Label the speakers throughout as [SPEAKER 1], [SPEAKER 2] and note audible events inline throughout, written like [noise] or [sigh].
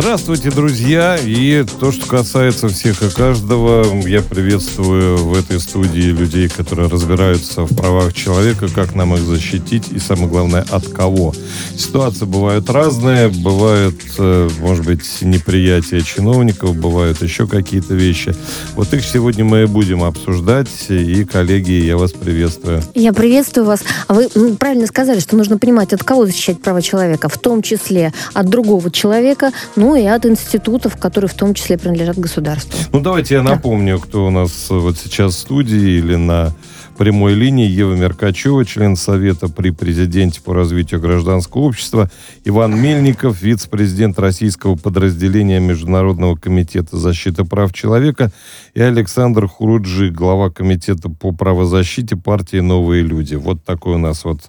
[SPEAKER 1] Здравствуйте, друзья! И то, что касается всех и каждого, я приветствую в этой студии людей, которые разбираются в правах человека, как нам их защитить и, самое главное, от кого. Ситуации бывают разные, бывают, э, может быть, неприятия чиновников, бывают еще какие-то вещи. Вот их сегодня мы и будем обсуждать. И, коллеги, я вас приветствую.
[SPEAKER 2] Я приветствую вас. А вы правильно сказали, что нужно понимать, от кого защищать права человека, в том числе от другого человека, ну и от институтов, которые в том числе принадлежат государству.
[SPEAKER 1] Ну, давайте я напомню, кто у нас вот сейчас в студии или на прямой линии. Ева Меркачева, член Совета при президенте по развитию гражданского общества. Иван Мельников, вице-президент российского подразделения Международного комитета защиты прав человека. И Александр Хуруджи, глава комитета по правозащите партии «Новые люди». Вот такой у нас вот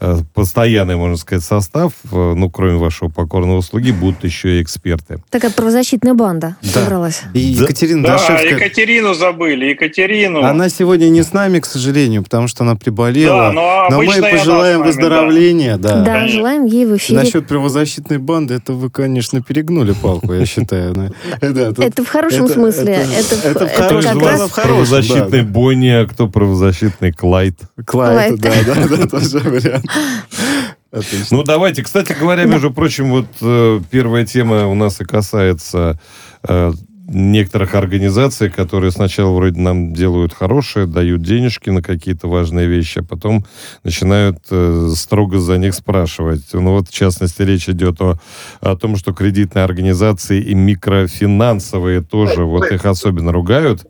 [SPEAKER 1] э, постоянный, можно сказать, состав. Э, ну, кроме вашего покорного слуги, будут еще и эксперты.
[SPEAKER 2] Такая правозащитная банда собралась.
[SPEAKER 3] И
[SPEAKER 1] Да.
[SPEAKER 3] Екатерина
[SPEAKER 4] Да,
[SPEAKER 3] Дашевская.
[SPEAKER 4] Екатерину забыли, Екатерину.
[SPEAKER 3] Она сегодня не с нами, к сожалению, потому что она приболела.
[SPEAKER 4] Да, но
[SPEAKER 3] мы
[SPEAKER 4] обычно и она
[SPEAKER 3] пожелаем выздоровления. Да.
[SPEAKER 2] Да,
[SPEAKER 4] Конечно.
[SPEAKER 2] желаем ей в эфире.
[SPEAKER 3] Насчет правозащитной банды, это вы, конечно, перегнули палку, я считаю. Да, да,
[SPEAKER 2] Это в хорошем смысле.
[SPEAKER 3] это- в
[SPEAKER 1] правозащитный
[SPEAKER 3] да, да.
[SPEAKER 1] Бонни, а кто правозащитный Клайд.
[SPEAKER 3] Клайд, да, да, да, [laughs] тоже вариант. Отлично.
[SPEAKER 1] Ну, давайте. Кстати говоря, между прочим, вот э, первая тема у нас и касается э, некоторых организаций, которые сначала вроде нам делают хорошее, дают денежки на какие-то важные вещи, а потом начинают э, строго за них спрашивать. Ну вот, в частности, речь идет о, о том, что кредитные организации и микрофинансовые тоже, вот их особенно ругают,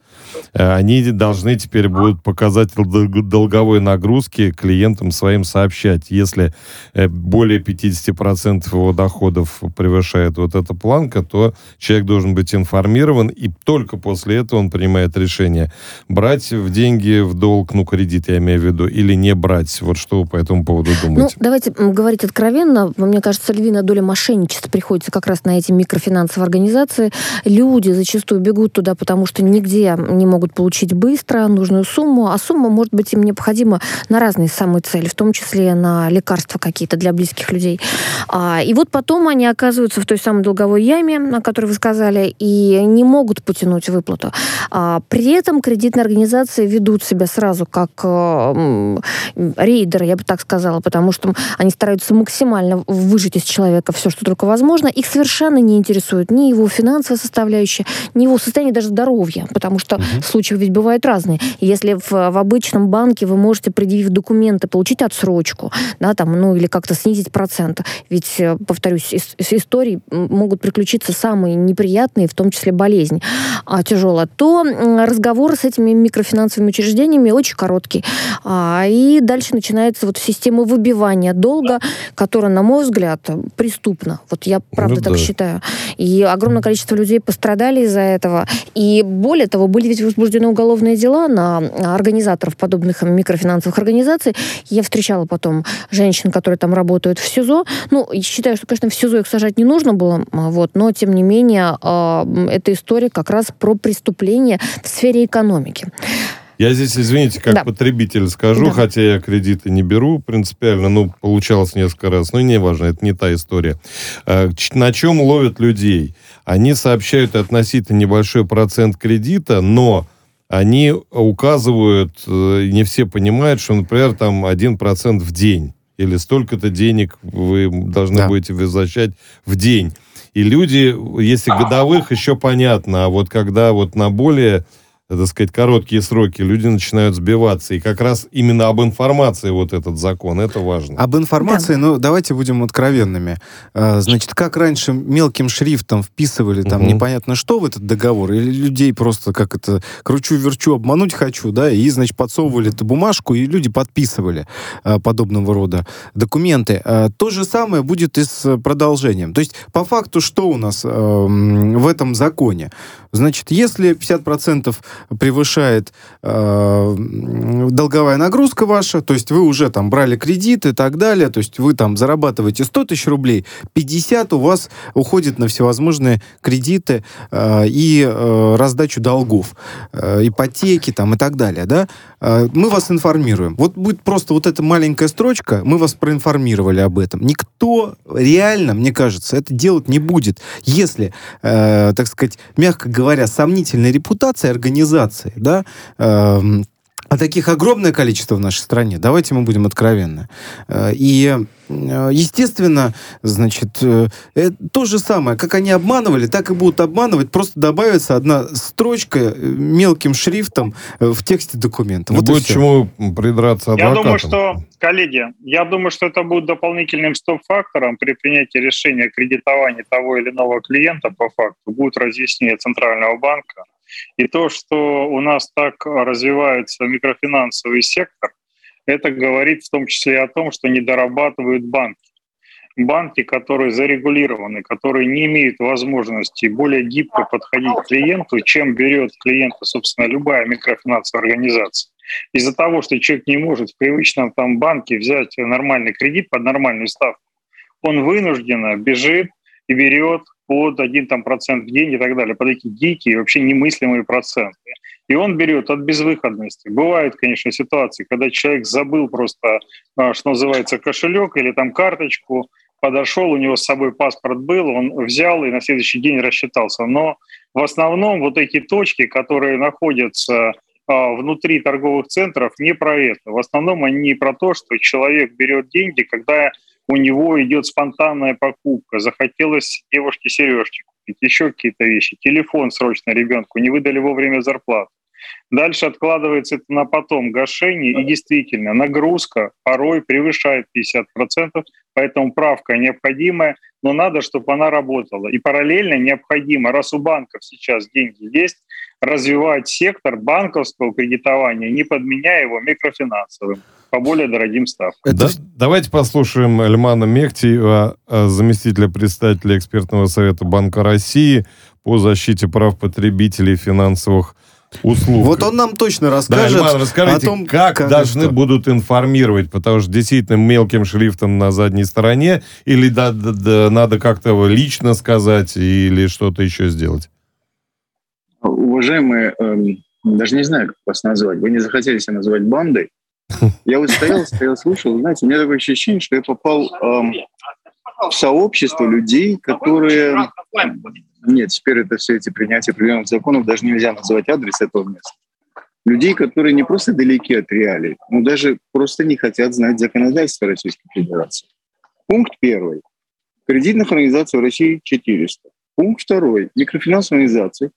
[SPEAKER 1] они должны теперь будут показатель дол- долговой нагрузки клиентам своим сообщать. Если э, более 50% его доходов превышает вот эта планка, то человек должен быть информирован, и только после этого он принимает решение, брать в деньги в долг, ну, кредит я имею в виду, или не брать. Вот что вы по этому поводу
[SPEAKER 2] Ну,
[SPEAKER 1] думаете?
[SPEAKER 2] давайте м, говорить откровенно. Мне кажется, львиная доля мошенничества приходится как раз на эти микрофинансовые организации. Люди зачастую бегут туда, потому что нигде не могут получить быстро нужную сумму, а сумма может быть им необходима на разные самые цели, в том числе на лекарства какие-то для близких людей. А, и вот потом они оказываются в той самой долговой яме, о которой вы сказали, и не могут потянуть выплату. А, при этом кредитные организации ведут себя сразу как э, м, рейдеры, я бы так сказала, потому что они стараются максимально выжить из человека все, что только возможно. Их совершенно не интересует ни его финансовая составляющая, ни его состояние даже здоровья, потому что случаи ведь бывают разные. Если в, в обычном банке вы можете, предъявив документы, получить отсрочку, да, там, ну, или как-то снизить процент, ведь, э, повторюсь, из, из историй м, могут приключиться самые неприятные, в том числе болезнь а, тяжелая, то м, разговор с этими микрофинансовыми учреждениями очень короткий. А, и дальше начинается вот система выбивания долга, которая, на мой взгляд, преступна. Вот я правда
[SPEAKER 1] Ну
[SPEAKER 2] так
[SPEAKER 1] да.
[SPEAKER 2] считаю. И огромное количество людей пострадали из-за этого. И более того, были ведь возбуждены уголовные дела на организаторов подобных микрофинансовых организаций. Я встречала потом женщин, которые там работают в СИЗО. Ну, считаю, что, конечно, в СИЗО их сажать не нужно было, а, вот, но, тем не менее, а, эта история как раз про преступление в сфере экономики.
[SPEAKER 1] Я здесь, извините, как
[SPEAKER 2] Да.
[SPEAKER 1] потребитель скажу,
[SPEAKER 2] Да.
[SPEAKER 1] хотя я кредиты не беру принципиально, ну, получалось несколько раз, но не важно, это не та история. Ч- На чем ловят людей? Они сообщают относительно небольшой процент кредита, но они указывают, э, не все понимают, что, например, там 1% в день или столько-то денег вы должны
[SPEAKER 3] Да.
[SPEAKER 1] будете возвращать в день. И люди, если годовых, еще понятно, а вот когда вот на более так сказать, короткие сроки, люди начинают сбиваться. И как раз именно об информации вот этот закон, это важно.
[SPEAKER 3] Об информации, да. ну, давайте будем откровенными. А, значит, как раньше мелким шрифтом вписывали там угу. непонятно что в этот договор, или людей просто как это кручу-верчу, обмануть хочу, да, и, значит, подсовывали эту бумажку, и люди подписывали а, подобного рода документы. То же самое будет и с продолжением. То есть, по факту, что у нас в этом законе? Значит, если 50% превышает э, долговая нагрузка ваша, то есть вы уже там брали кредит и так далее, то есть вы там зарабатываете 100 тысяч рублей, 50 у вас уходит на всевозможные кредиты э, и э, раздачу долгов, э, ипотеки там и так далее, да, э, мы вас информируем. Вот будет просто вот эта маленькая строчка, мы вас проинформировали об этом. Никто реально, мне кажется, это делать не будет, если, э, так сказать, мягко говоря, сомнительная репутация организации, да, э, а таких огромное количество в нашей стране. Давайте мы будем откровенны. Э, и, э, естественно, значит, э, то же самое, как они обманывали, так и будут обманывать. Просто добавится одна строчка мелким шрифтом в тексте документа.
[SPEAKER 1] Вот будет чему придраться адвокатам.
[SPEAKER 4] Я думаю, что, коллеги, я думаю, что это будет дополнительным стоп-фактором при принятии решения о кредитовании того или иного клиента по факту. Будет разъяснение Центрального банка и то, что у нас так развивается микрофинансовый сектор, это говорит в том числе о том, что не дорабатывают банки. Банки, которые зарегулированы, которые не имеют возможности более гибко подходить к клиенту, чем берет клиента, собственно, любая микрофинансовая организация. Из-за того, что человек не может в привычном там банке взять нормальный кредит под нормальную ставку, он вынужденно бежит и берет под один там, процент в день и так далее, под эти дикие, вообще немыслимые проценты. И он берет от безвыходности. Бывают, конечно, ситуации, когда человек забыл просто, а, что называется, кошелек или там карточку, подошел, у него с собой паспорт был, он взял и на следующий день рассчитался. Но в основном вот эти точки, которые находятся а, внутри торговых центров, не про это. В основном они не про то, что человек берет деньги, когда у него идет спонтанная покупка, захотелось девушке сережки купить, еще какие-то вещи, телефон срочно ребенку, не выдали вовремя зарплату. Дальше откладывается это на потом гашение, и действительно нагрузка порой превышает 50%, поэтому правка необходимая, но надо, чтобы она работала. И параллельно необходимо, раз у банков сейчас деньги есть, развивать сектор банковского кредитования, не подменяя его микрофинансовым по более дорогим ставкам.
[SPEAKER 1] Да, давайте послушаем Эльмана Мехтиева, заместителя председателя экспертного совета Банка России по защите прав потребителей финансовых услуг.
[SPEAKER 3] Вот он нам точно расскажет
[SPEAKER 1] да, Эльман, расскажите, о том, как, как должны что? будут информировать, потому что действительно мелким шрифтом на задней стороне, или да, да, да, надо как-то лично сказать, или что-то еще сделать?
[SPEAKER 5] Уважаемые, эм, даже не знаю, как вас назвать, вы не захотели себя называть бандой, я вот стоял, стоял, слушал, знаете, у меня такое ощущение, что я попал эм, в сообщество людей, которые... Нет, теперь это все эти принятия определенных законов даже нельзя называть адрес этого места. Людей, которые не просто далеки от реалий, но даже просто не хотят знать законодательство Российской Федерации. Пункт первый. Кредитных организаций в России 400. Пункт второй. Микрофинансовые организации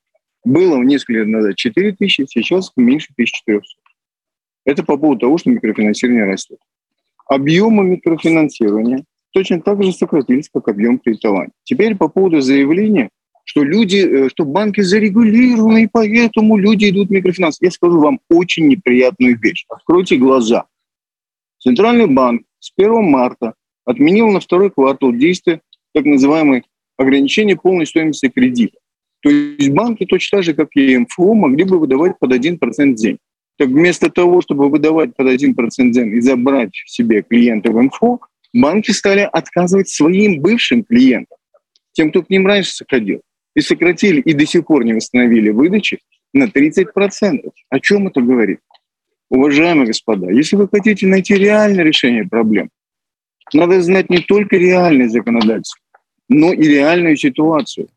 [SPEAKER 5] было несколько лет назад 4 тысячи, сейчас меньше 1400. Это по поводу того, что микрофинансирование растет. Объемы микрофинансирования точно так же сократились, как объем кредитования. Теперь по поводу заявления, что люди, э, что банки зарегулированы, и поэтому люди идут в микрофинанс. Я скажу вам очень неприятную вещь. Откройте глаза. Центральный банк с 1 марта отменил на второй квартал действия так называемые ограничения полной стоимости кредита. То есть банки точно так же, как и МФО, могли бы выдавать под 1% в день. Так вместо того, чтобы выдавать под 1% зем и забрать себе клиентов МФО, банки стали отказывать своим бывшим клиентам, тем, кто к ним раньше заходил. И сократили, и до сих пор не восстановили выдачи на 30%. О чем это говорит? Уважаемые господа, если вы хотите найти реальное решение проблем, надо знать не только реальное законодательство, но и реальную ситуацию.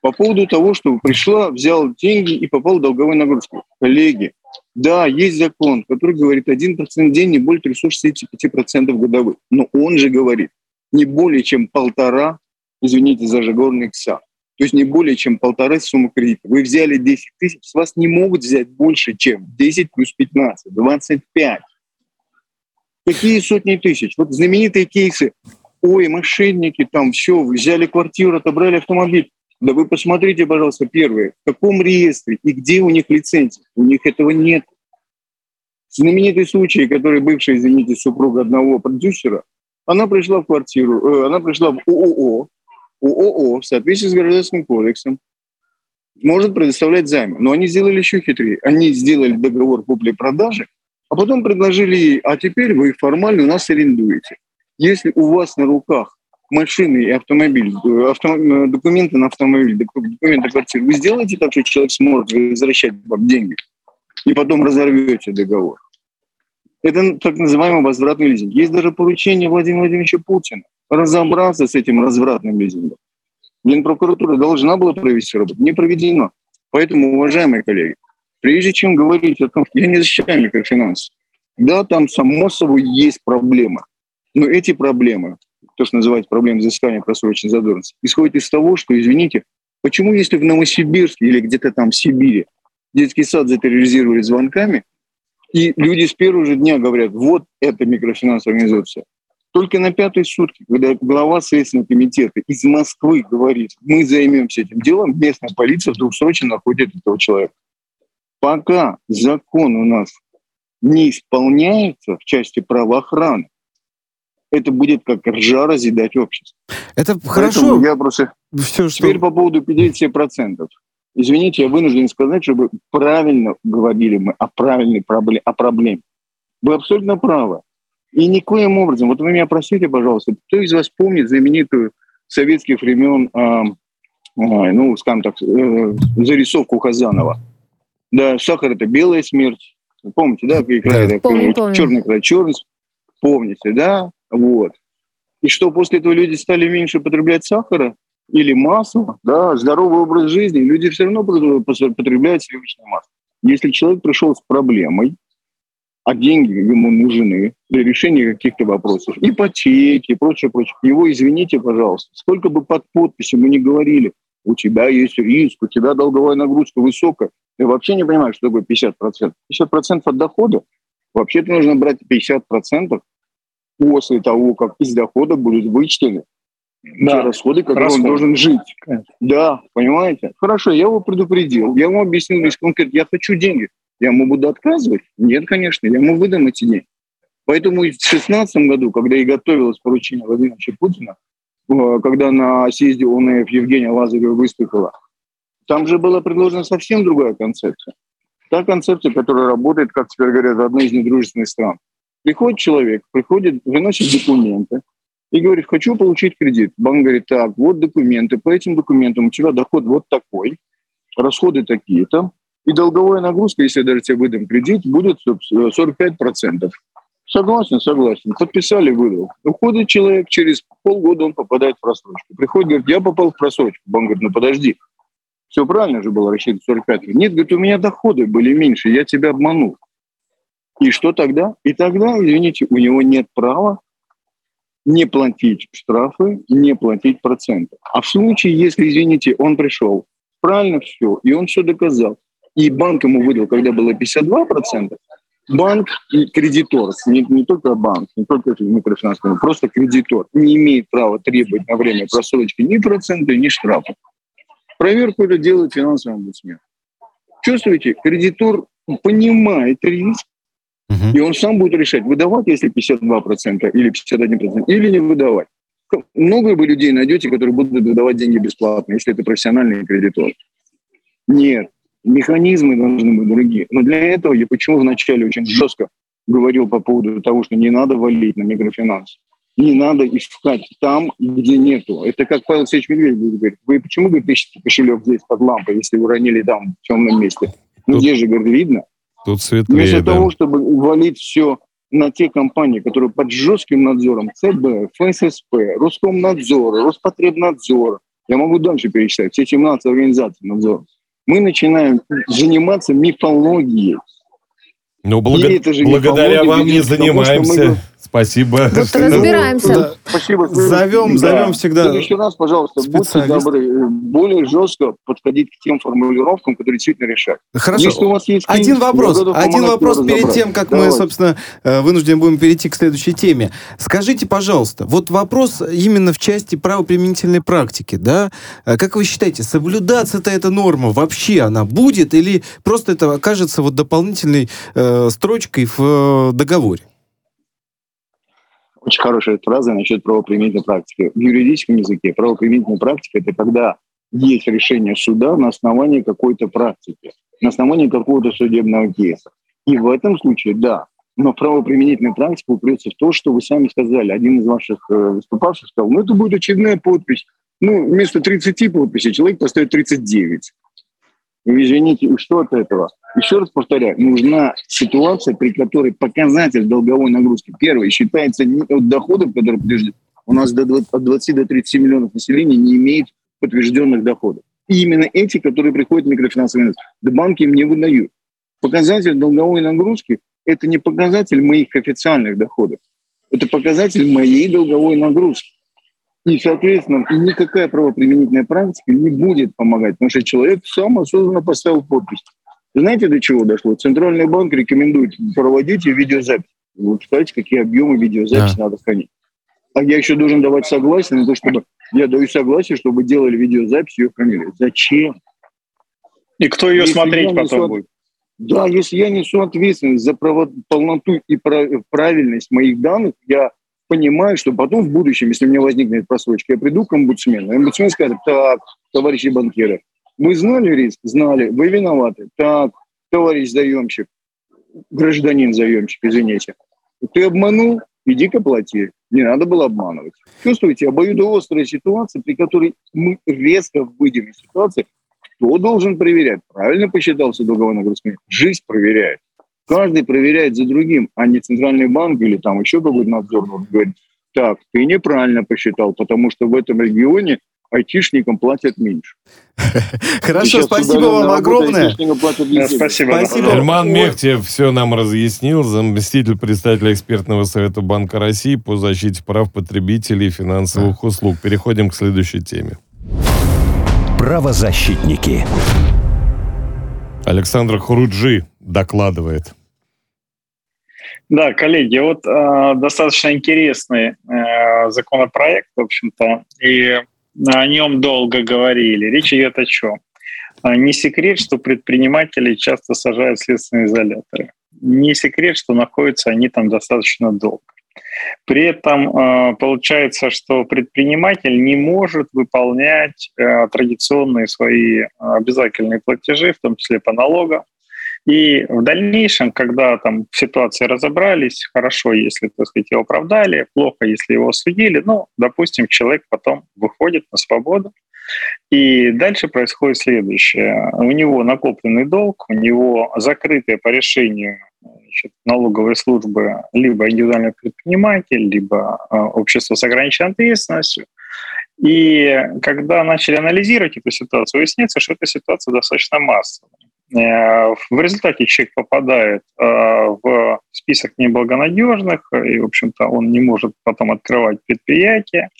[SPEAKER 5] По поводу того, что пришла, взял деньги и попал в долговую нагрузку. Коллеги, да, есть закон, который говорит 1% в день, не более 365% годовых. Но он же говорит не более чем полтора, извините за жаргонный икса. То есть не более чем полторы суммы кредита. Вы взяли 10 тысяч, с вас не могут взять больше, чем 10 плюс 15, 25. Какие сотни тысяч? Вот знаменитые кейсы. Ой, мошенники, там все, взяли квартиру, отобрали автомобиль. Да вы посмотрите, пожалуйста, первые, в каком реестре и где у них лицензия. У них этого нет. Знаменитый случай, который бывший, извините, супруга одного продюсера, она пришла в квартиру, э, она пришла в ООО, ООО в соответствии с Гражданским кодексом может предоставлять займы. Но они сделали еще хитрее. Они сделали договор купли-продажи, а потом предложили ей, а теперь вы формально у нас арендуете. Если у вас на руках машины и автомобиль, э, авто, э, документы на автомобиль, документы на квартиру, вы сделаете так, что человек сможет возвращать вам деньги, и потом разорвете договор. Это так называемый возвратный лизинг. Есть даже поручение Владимира Владимировича Путина разобраться с этим развратным лизингом. Генпрокуратура должна была провести работу, не проведено. Поэтому, уважаемые коллеги, прежде чем говорить о том, что я не защищаю микрофинансы, да, там само собой есть проблемы, но эти проблемы, то, что называется проблемы взыскания просроченной задолженности, исходят из того, что, извините, почему если в Новосибирске или где-то там в Сибири детский сад затерроризировали звонками, и люди с первого же дня говорят, вот это микрофинансовая организация, только на пятые сутки, когда глава Следственного комитета из Москвы говорит, мы займемся этим делом, местная полиция вдруг срочно находит этого человека. Пока закон у нас не исполняется в части правоохраны, это будет как ржа разъедать общество.
[SPEAKER 3] Это Поэтому хорошо.
[SPEAKER 5] Я просто... Все, что... Теперь по поводу 50%. Извините, я вынужден сказать, чтобы правильно говорили мы о правильной проблеме, о проблеме. Вы абсолютно правы. И никоим образом, вот вы меня простите, пожалуйста, кто из вас помнит знаменитую советских времен, э, э, ну, скажем так, э, зарисовку Хазанова? Да, сахар – это белая смерть. Помните, да?
[SPEAKER 2] да. Помню, помню.
[SPEAKER 5] Черный край, черный. Помните, да? Вот. И что после этого люди стали меньше потреблять сахара или масла, да, здоровый образ жизни, люди все равно потребляют сливочное масло. Если человек пришел с проблемой, а деньги ему нужны для решения каких-то вопросов, ипотеки и прочее, прочее. Его извините, пожалуйста, сколько бы под подписью мы не говорили, у тебя есть риск, у тебя долговая нагрузка высокая, ты вообще не понимаешь, что такое 50%. 50% от дохода, вообще-то нужно брать 50% после того, как из дохода будут вычтены да. те расходы, которые расходы. он должен жить. Конечно. Да, понимаете? Хорошо, я его предупредил, я ему объяснил весь конкретно, я хочу деньги. Я ему буду отказывать? Нет, конечно, я ему выдам эти деньги. Поэтому в 2016 году, когда и готовилось поручение Владимира Путина, э, когда на съезде ОНФ Евгения Лазарева выступила, там же была предложена совсем другая концепция. Та концепция, которая работает, как теперь говорят, в одной из недружественных стран. Приходит человек, приходит, выносит документы и говорит, хочу получить кредит. Банк говорит, так, вот документы, по этим документам у тебя доход вот такой, расходы такие-то, и долговая нагрузка, если я даже тебе выдам кредит, будет 45%. Согласен, согласен. Подписали, выдал. Уходит человек, через полгода он попадает в просрочку. Приходит, говорит, я попал в просрочку. Банк говорит, ну подожди, все правильно же было рассчитано 45. Нет, говорит, у меня доходы были меньше, я тебя обманул. И что тогда? И тогда, извините, у него нет права не платить штрафы, не платить проценты. А в случае, если, извините, он пришел, правильно все, и он все доказал, и банк ему выдал, когда было 52%, банк и кредитор, не, не только банк, не только микрофинансовый, просто кредитор не имеет права требовать на время просрочки ни процента, ни штрафа. Проверку это делает финансовый омбудсмен. Чувствуете, кредитор понимает риск, и он сам будет решать, выдавать, если 52% или 51%, или не выдавать. Много вы людей найдете, которые будут выдавать деньги бесплатно, если это профессиональный кредитор. Нет, механизмы должны быть другие. Но для этого я почему вначале очень жестко говорил по поводу того, что не надо валить на микрофинансы. Не надо искать там, где нету. Это как Павел Алексеевич Медведев говорит. Вы почему, говорит, ищете кошелек здесь под лампой, если вы уронили там в темном месте? Ну, здесь же, говорит, видно.
[SPEAKER 1] Тут светлее,
[SPEAKER 5] Вместо да. того, чтобы валить все на те компании, которые под жестким надзором, ЦБ, ФССП, Роскомнадзор, Роспотребнадзор, я могу дальше перечислять, все 17 организаций надзора, мы начинаем заниматься мифологией.
[SPEAKER 1] Ну, благо... благодаря вам не занимаемся. Мы... Спасибо.
[SPEAKER 2] Вот разбираемся.
[SPEAKER 3] Да.
[SPEAKER 5] Спасибо.
[SPEAKER 3] Зовем,
[SPEAKER 5] Да.
[SPEAKER 3] зовем
[SPEAKER 5] В
[SPEAKER 3] всегда
[SPEAKER 5] следующий раз, пожалуйста, будьте добры, более жестко подходить к тем формулировкам, которые действительно решают.
[SPEAKER 3] Хорошо.
[SPEAKER 5] Если у вас есть
[SPEAKER 3] Один вопрос. Один вопрос перед тем, как мы, собственно, э, вынуждены будем перейти к следующей теме. Скажите, пожалуйста, вот вопрос именно в части правоприменительной практики, да? Э, Как вы считаете, соблюдаться-то эта норма вообще она будет или просто это окажется вот дополнительной э, строчкой в э, договоре?
[SPEAKER 5] Очень хорошая фраза насчет правоприменительной практики. В юридическом языке правоприменительная практика – это когда есть решение суда на основании какой-то практики, на основании какого-то судебного кейса. И в этом случае, да, но правоприменительная практика упрется в то, что вы сами сказали. Один из ваших э, выступавших сказал, ну, это будет очередная подпись. Ну, вместо 30 подписей человек поставит 39. Извините, что от этого? Еще раз повторяю, нужна ситуация, при которой показатель долговой нагрузки, первый, считается от доходов, которые подтверждены. У нас до 20, от 20 до 30 миллионов населения не имеет подтвержденных доходов. И именно эти, которые приходят в микрофинансовые институты, да банки им не выдают. Показатель долговой нагрузки – это не показатель моих официальных доходов. Это показатель моей долговой нагрузки. И, соответственно, никакая правоприменительная практика не будет помогать, потому что человек сам осознанно поставил подпись. Знаете, до чего дошло? Центральный банк рекомендует проводить видеозапись. Вы представляете, какие объемы видеозаписи надо хранить. А я еще должен давать согласие на то, чтобы... Я даю согласие, чтобы делали видеозапись и ее хранили. Зачем?
[SPEAKER 4] И кто ее
[SPEAKER 5] Если
[SPEAKER 4] смотреть потом
[SPEAKER 5] несу-
[SPEAKER 4] будет?
[SPEAKER 5] Да, если я несу ответственность за право- полноту и прав- правильность моих данных, я понимаю, что потом в будущем, если у меня возникнет просрочка, я приду к омбудсмену, и омбудсмен скажет, так, товарищи банкиры, вы знали риск? Знали. Вы виноваты. Так, товарищ заемщик, гражданин заемщик, извините. Ты обманул? Иди-ка плати. Не надо было обманывать. Чувствуете, обоюдоострая ситуация, при которой мы резко выйдем из ситуации, кто должен проверять? Правильно посчитался долговой нагрузкой? Жизнь проверяет. Каждый проверяет за другим, а не центральный банк или там еще какой-то надзор Он говорит, так, ты неправильно посчитал, потому что в этом регионе айтишникам платят меньше.
[SPEAKER 3] Хорошо, спасибо вам огромное.
[SPEAKER 4] Спасибо.
[SPEAKER 3] Ой.
[SPEAKER 1] Мехтев все нам разъяснил, заместитель председателя экспертного совета Банка России по защите прав потребителей и финансовых услуг. Переходим к следующей теме.
[SPEAKER 6] Правозащитники.
[SPEAKER 1] Александр Хуруджи докладывает.
[SPEAKER 4] Да, коллеги, вот э, достаточно интересный э, законопроект, в общем-то, и о нем долго говорили. Речь идет о чем? А, Не секрет, что предприниматели часто сажают следственные изоляторы. Не секрет, что находятся они там достаточно долго. При этом э, получается, что предприниматель не может выполнять э, традиционные свои обязательные платежи, в том числе по налогам. И в дальнейшем, когда там в ситуации разобрались, хорошо, если, так сказать, его оправдали, плохо, если его осудили, ну, допустим, человек потом выходит на свободу, и дальше происходит следующее. У него накопленный долг, у него закрытые по решению значит, налоговой службы либо индивидуальный предприниматель, либо э, общество с ограниченной ответственностью. И когда начали анализировать эту ситуацию, выясняется, что эта ситуация достаточно массовая. Э, В результате человек попадает э, в список неблагонадежных, и, в общем-то, он не может потом открывать предприятие,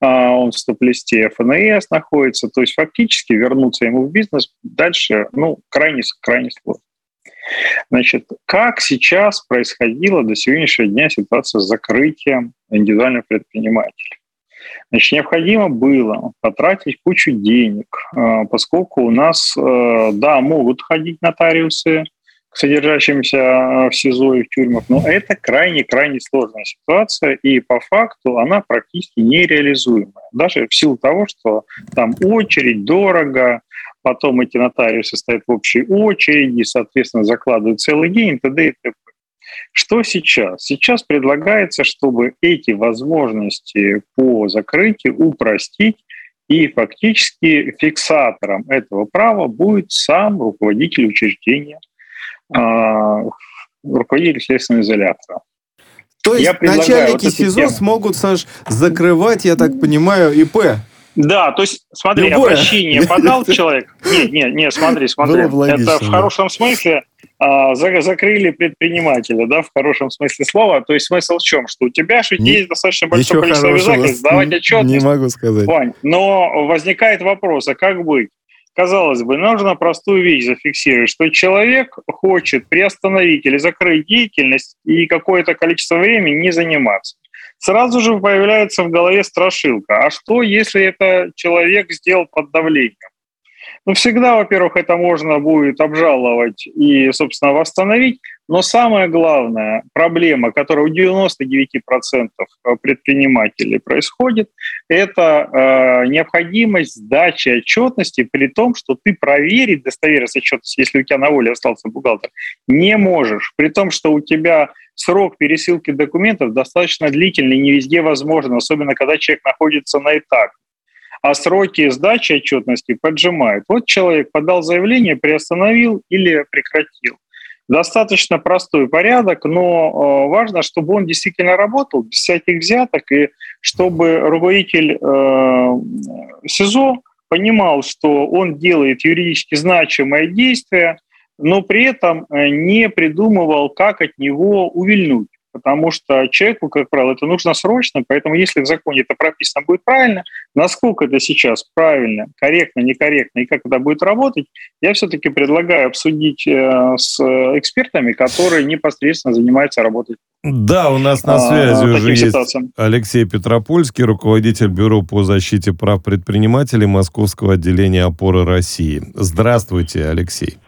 [SPEAKER 4] а, он в стоп-листе ФНС находится, то есть фактически вернуться ему в бизнес дальше, ну, крайне, крайне сложно. Значит, как сейчас происходила до сегодняшнего дня ситуация с закрытием индивидуального предпринимателя? Значит, необходимо было потратить кучу денег, э, поскольку у нас, э, да, могут ходить нотариусы к содержащимся э, в СИЗО и в тюрьмах, но это крайне-крайне сложная ситуация, и по факту она практически нереализуемая. Даже в силу того, что там очередь, дорого, потом эти нотариусы стоят в общей очереди, соответственно, закладывают целый день, т.д. и т.п. Что сейчас? Сейчас предлагается, чтобы эти возможности по закрытию упростить, и фактически фиксатором этого права будет сам руководитель учреждения, а, руководитель следственного изолятора.
[SPEAKER 3] То есть
[SPEAKER 4] Я
[SPEAKER 3] начальники
[SPEAKER 4] вот
[SPEAKER 3] СИЗО
[SPEAKER 4] тему.
[SPEAKER 3] смогут, Саш, закрывать, я так понимаю, ИП.
[SPEAKER 4] Да, то есть, смотри,
[SPEAKER 3] Любое.
[SPEAKER 4] обращение подал [laughs] человек. Нет, нет, нет, смотри, смотри. Это в хорошем смысле закрыли предпринимателя, да, в хорошем смысле слова. То есть смысл в чем? Что у тебя же не, есть достаточно большое количество обязательств, давать отчетность.
[SPEAKER 3] Не могу сказать.
[SPEAKER 4] Вань, но возникает вопрос, а как быть? Казалось бы, нужно простую вещь зафиксировать, что человек хочет приостановить или закрыть деятельность и какое-то количество времени не заниматься. Сразу же появляется в голове страшилка. А что, если это человек сделал под давлением? Ну, всегда, во-первых, это можно будет обжаловать и, собственно, восстановить. Но самая главная проблема, которая у 99% предпринимателей происходит, это э, необходимость сдачи отчетности, при том, что ты проверить достоверность отчетности, если у тебя на воле остался бухгалтер, не можешь. При том, что у тебя срок пересылки документов достаточно длительный, не везде возможно, особенно когда человек находится на этапе а сроки сдачи отчетности поджимают. Вот человек подал заявление, приостановил или прекратил. Достаточно простой порядок, но э, важно, чтобы он действительно работал без всяких взяток, и чтобы руководитель э, СИЗО понимал, что он делает юридически значимое действие, но при этом э, не придумывал, как от него увильнуть потому что человеку, как правило, это нужно срочно, поэтому если в законе это прописано будет правильно, насколько это сейчас правильно, корректно, некорректно и как это будет работать, я все-таки предлагаю обсудить э, с экспертами, которые непосредственно занимаются работой.
[SPEAKER 1] Да, у нас на а, связи а, уже есть Алексей Петропольский, руководитель Бюро по защите прав предпринимателей Московского отделения опоры России. Здравствуйте, Алексей.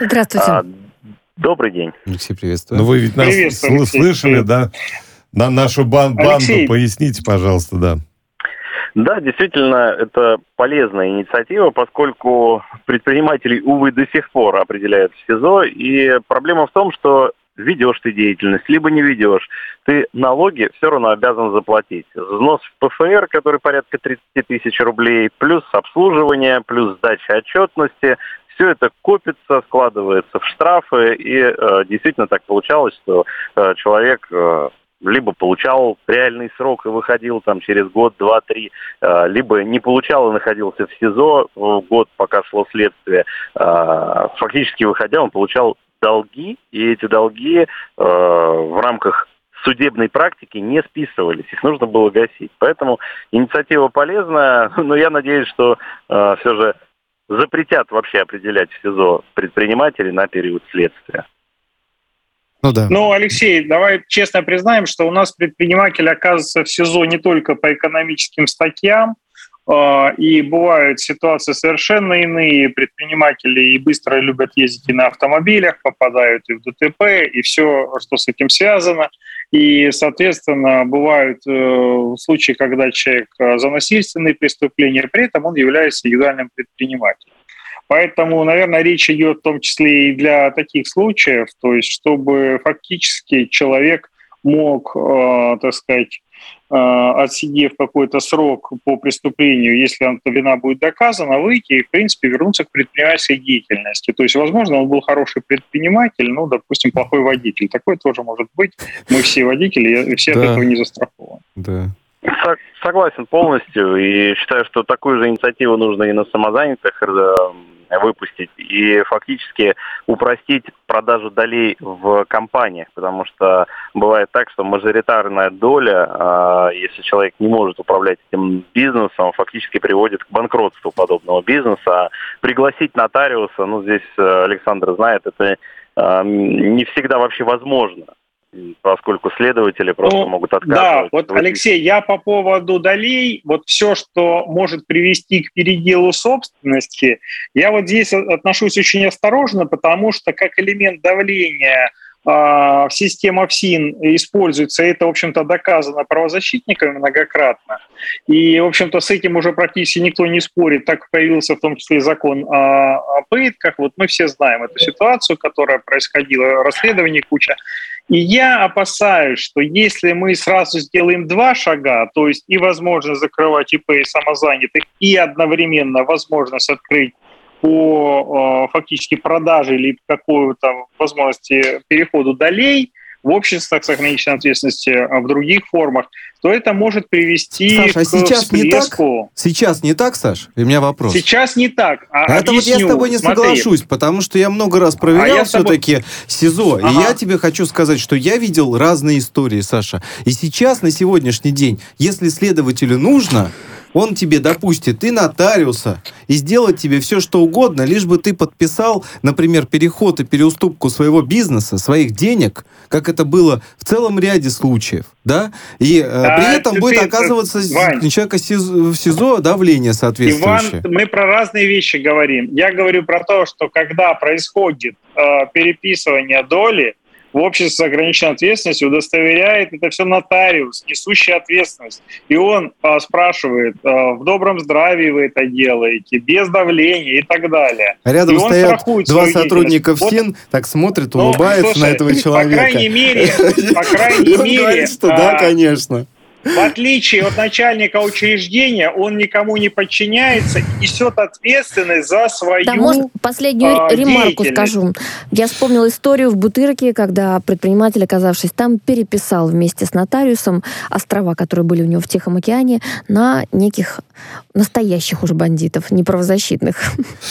[SPEAKER 2] Здравствуйте. А,
[SPEAKER 7] Добрый день.
[SPEAKER 3] Алексей, приветствую.
[SPEAKER 1] Ну, вы ведь нас сл- слышали, да? На нашу бан- банду Алексей. поясните, пожалуйста, да.
[SPEAKER 7] Да, действительно, это полезная инициатива, поскольку предпринимателей, увы, до сих пор определяют в СИЗО. И проблема в том, что ведешь ты деятельность, либо не ведешь, ты налоги все равно обязан заплатить. Взнос в ПФР, который порядка 30 тысяч рублей, плюс обслуживание, плюс сдача отчетности, все это копится, складывается в штрафы, и э, действительно так получалось, что э, человек э, либо получал реальный срок и выходил там через год, два, три, э, либо не получал и находился в СИЗО год, пока шло следствие. Э, фактически выходя, он получал долги, и эти долги э, в рамках судебной практики не списывались, их нужно было гасить. Поэтому инициатива полезная, [laughs] но я надеюсь, что э, все же запретят вообще определять в СИЗО предпринимателей на период следствия.
[SPEAKER 4] Ну да. Ну, Алексей, давай честно признаем, что у нас предприниматель оказывается в СИЗО не только по экономическим статьям, а, и бывают ситуации совершенно иные. Предприниматели и быстро любят ездить и на автомобилях, попадают и в ДТП, и все, что с этим связано. И, соответственно, бывают э, случаи, когда человек э, за насильственные преступления, при этом он является индивидуальным предпринимателем. Поэтому, наверное, речь идет в том числе и для таких случаев, то есть чтобы фактически человек мог, э, так сказать, отсидев какой-то срок по преступлению, если эта вина будет доказана, выйти и, в принципе, вернуться к предпринимательской деятельности. То есть, возможно, он был хороший предприниматель, ну, допустим, плохой водитель. Такое тоже может быть. Мы все водители, и все да. от этого не застрахованы.
[SPEAKER 3] Да.
[SPEAKER 7] Согласен полностью и считаю, что такую же инициативу нужно и на самозанятых э, выпустить и фактически упростить продажу долей в компаниях, потому что бывает так, что мажоритарная доля, а, если человек не может управлять этим бизнесом, фактически приводит к банкротству подобного бизнеса. Пригласить нотариуса, ну здесь э, Александр знает, это э, не всегда вообще возможно поскольку следователи просто ну, могут отказывать.
[SPEAKER 4] Да, вот, Алексей, я по поводу долей, вот все, что может привести к переделу собственности, я вот здесь отношусь очень осторожно, потому что как элемент давления в система ФСИН используется, это, в общем-то, доказано правозащитниками многократно. И, в общем-то, с этим уже практически никто не спорит. Так появился в том числе и закон о, о пытках. Вот мы все знаем эту ситуацию, которая происходила, расследование куча. И я опасаюсь, что если мы сразу сделаем два шага, то есть и возможность закрывать ИП и самозанятых, и одновременно возможность открыть по э, фактически продаже или какой-то возможности переходу долей, в обществах с ограниченной ответственностью, а в других формах, то это может привести
[SPEAKER 3] Саша, а
[SPEAKER 4] к
[SPEAKER 3] сейчас
[SPEAKER 4] всплеску.
[SPEAKER 3] не так? Сейчас не так, Саш? И у меня вопрос.
[SPEAKER 4] Сейчас не так. А,
[SPEAKER 3] А это вот я с
[SPEAKER 4] объясню.
[SPEAKER 3] тобой не
[SPEAKER 4] Смотри.
[SPEAKER 3] соглашусь, потому что я много раз проверял
[SPEAKER 4] А с тобой-
[SPEAKER 3] все-таки СИЗО. И
[SPEAKER 4] Ага.
[SPEAKER 3] я тебе хочу сказать, что я видел разные истории, Саша. И сейчас, на сегодняшний день, если следователю нужно, он тебе допустит и нотариуса, и сделает тебе все, что угодно, лишь бы ты подписал, например, переход и переуступку своего бизнеса, своих денег, как это было в целом ряде случаев, да? И э, при этом будет
[SPEAKER 4] ты-
[SPEAKER 3] оказываться
[SPEAKER 4] Вань.
[SPEAKER 3] у человека в СИЗО давление
[SPEAKER 4] Иван,
[SPEAKER 3] соответствующее.
[SPEAKER 4] мы про разные вещи говорим. Я говорю про то, что когда происходит э, переписывание доли, в обществе с ограниченной ответственностью удостоверяет это все нотариус, несущий ответственность. И он э, спрашивает, э, в добром здравии вы это делаете, без давления и так далее.
[SPEAKER 3] А рядом
[SPEAKER 4] И
[SPEAKER 3] стоят два сотрудника
[SPEAKER 4] деятельность.
[SPEAKER 3] ФСИН, так смотрят,
[SPEAKER 4] Ну,
[SPEAKER 3] улыбаются
[SPEAKER 4] слушай,
[SPEAKER 3] на этого
[SPEAKER 4] По
[SPEAKER 3] человека.
[SPEAKER 4] крайней мере, [laughs] по крайней мере,
[SPEAKER 3] говорит, что да,
[SPEAKER 4] а,
[SPEAKER 3] конечно.
[SPEAKER 4] В отличие от начальника учреждения, он никому не подчиняется и несет ответственность за свою...
[SPEAKER 2] Да, можно последнюю
[SPEAKER 4] а,
[SPEAKER 2] ремарку скажу. Я вспомнила историю в Бутырке, когда предприниматель, оказавшись там, переписал вместе с нотариусом острова, которые были у него в Тихом океане, на неких настоящих уже бандитов, неправозащитных.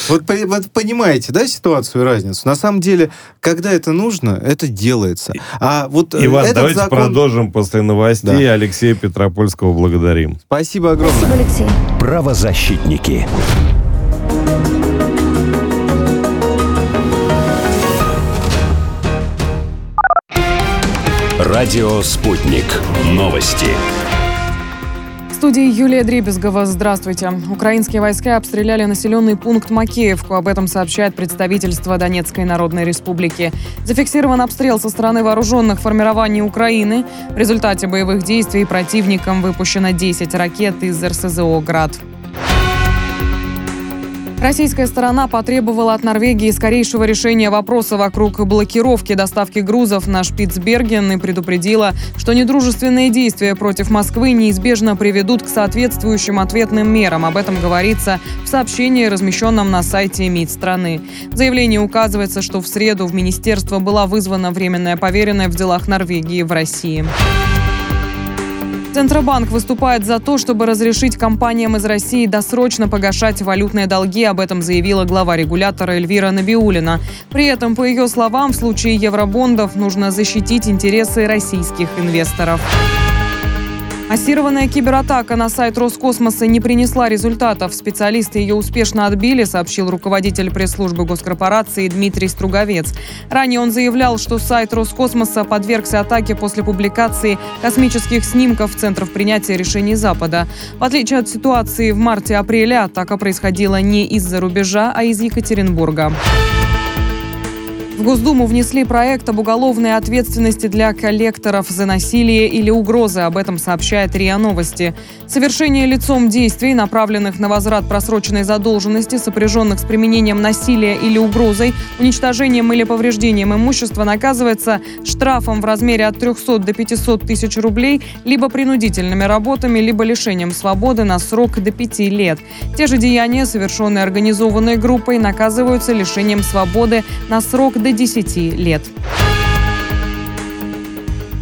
[SPEAKER 3] Вот, по- вот понимаете, да, ситуацию и разницу? На самом деле, когда это нужно, это делается. А вот э,
[SPEAKER 1] Иван, давайте
[SPEAKER 3] закон...
[SPEAKER 1] продолжим после новостей.
[SPEAKER 3] Да.
[SPEAKER 1] Алексея Петропольского благодарим.
[SPEAKER 3] Спасибо огромное.
[SPEAKER 2] Спасибо, Алексей.
[SPEAKER 6] Правозащитники. Радио «Спутник». Новости.
[SPEAKER 8] Студии Юлия Дребезгова. Здравствуйте. Украинские войска обстреляли населенный пункт Макеевку. Об этом сообщает представительство Донецкой Народной Республики. Зафиксирован обстрел со стороны вооруженных формирований Украины. В результате боевых действий противником выпущено 10 ракет из РСЗО «Град». Российская сторона потребовала от Норвегии скорейшего решения вопроса вокруг блокировки доставки грузов на Шпицберген и предупредила, что недружественные действия против Москвы неизбежно приведут к соответствующим ответным мерам. Об этом говорится в сообщении, размещенном на сайте МИД страны. В заявлении указывается, что в среду в министерство была вызвана временная поверенная в делах Норвегии в России. Центробанк выступает за то, чтобы разрешить компаниям из России досрочно погашать валютные долги. Об этом заявила глава регулятора Эльвира Набиулина. При этом, по ее словам, в случае евробондов нужно защитить интересы российских инвесторов. Массированная кибератака на сайт Роскосмоса не принесла результатов. Специалисты ее успешно отбили, сообщил руководитель пресс-службы госкорпорации Дмитрий Струговец. Ранее он заявлял, что сайт Роскосмоса подвергся атаке после публикации космических снимков центров принятия решений Запада. В отличие от ситуации в марте-апреле, атака происходила не из-за рубежа, а из Екатеринбурга. В Госдуму внесли проект об уголовной ответственности для коллекторов за насилие или угрозы. Об этом сообщает РИА Новости. Совершение лицом действий, направленных на возврат просроченной задолженности, сопряженных с применением насилия или угрозой, уничтожением или повреждением имущества, наказывается штрафом в размере от 300 до 500 тысяч рублей, либо принудительными работами, либо лишением свободы на срок до 5 лет. Те же деяния, совершенные организованной группой, наказываются лишением свободы на срок до 10 лет.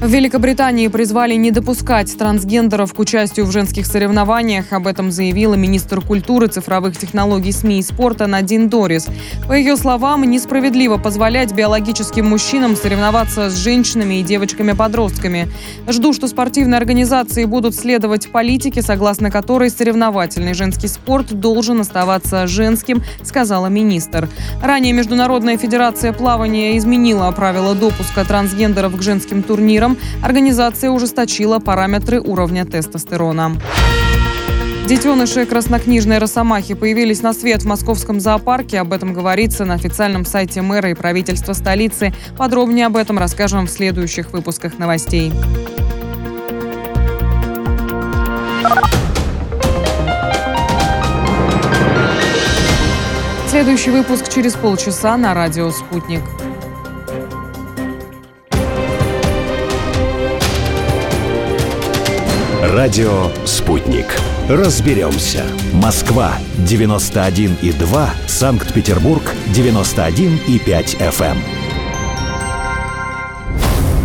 [SPEAKER 8] В Великобритании призвали не допускать трансгендеров к участию в женских соревнованиях. Об этом заявила министр культуры, цифровых технологий, СМИ и спорта Надин Дорис. По ее словам, несправедливо позволять биологическим мужчинам соревноваться с женщинами и девочками-подростками. Жду, что спортивные организации будут следовать политике, согласно которой соревновательный женский спорт должен оставаться женским, сказала министр. Ранее Международная федерация плавания изменила правила допуска трансгендеров к женским турнирам. Организация ужесточила параметры уровня тестостерона. Детеныши краснокнижной росомахи появились на свет в московском зоопарке. Об этом говорится на официальном сайте мэра и правительства столицы. Подробнее об этом расскажем в следующих выпусках новостей. Следующий выпуск через полчаса на радио «Спутник».
[SPEAKER 6] Радио «Спутник». Разберемся. Москва 91,2, Санкт-Петербург 91,5 FM.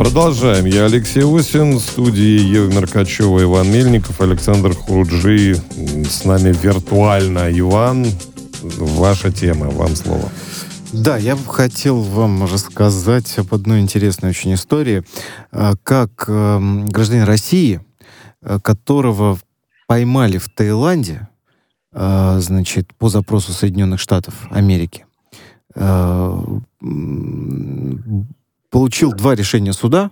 [SPEAKER 1] Продолжаем. Я Алексей Усин, в студии Ева Меркачева, Иван Мельников, Александр Хуруджи. С нами виртуально Иван. Ваша тема, вам слово.
[SPEAKER 3] Да, я бы хотел вам рассказать об одной интересной очень истории, а, как эм, гражданин России, э, которого поймали в Таиланде, э, значит, по запросу Соединенных Штатов Америки, э, получил два решения суда,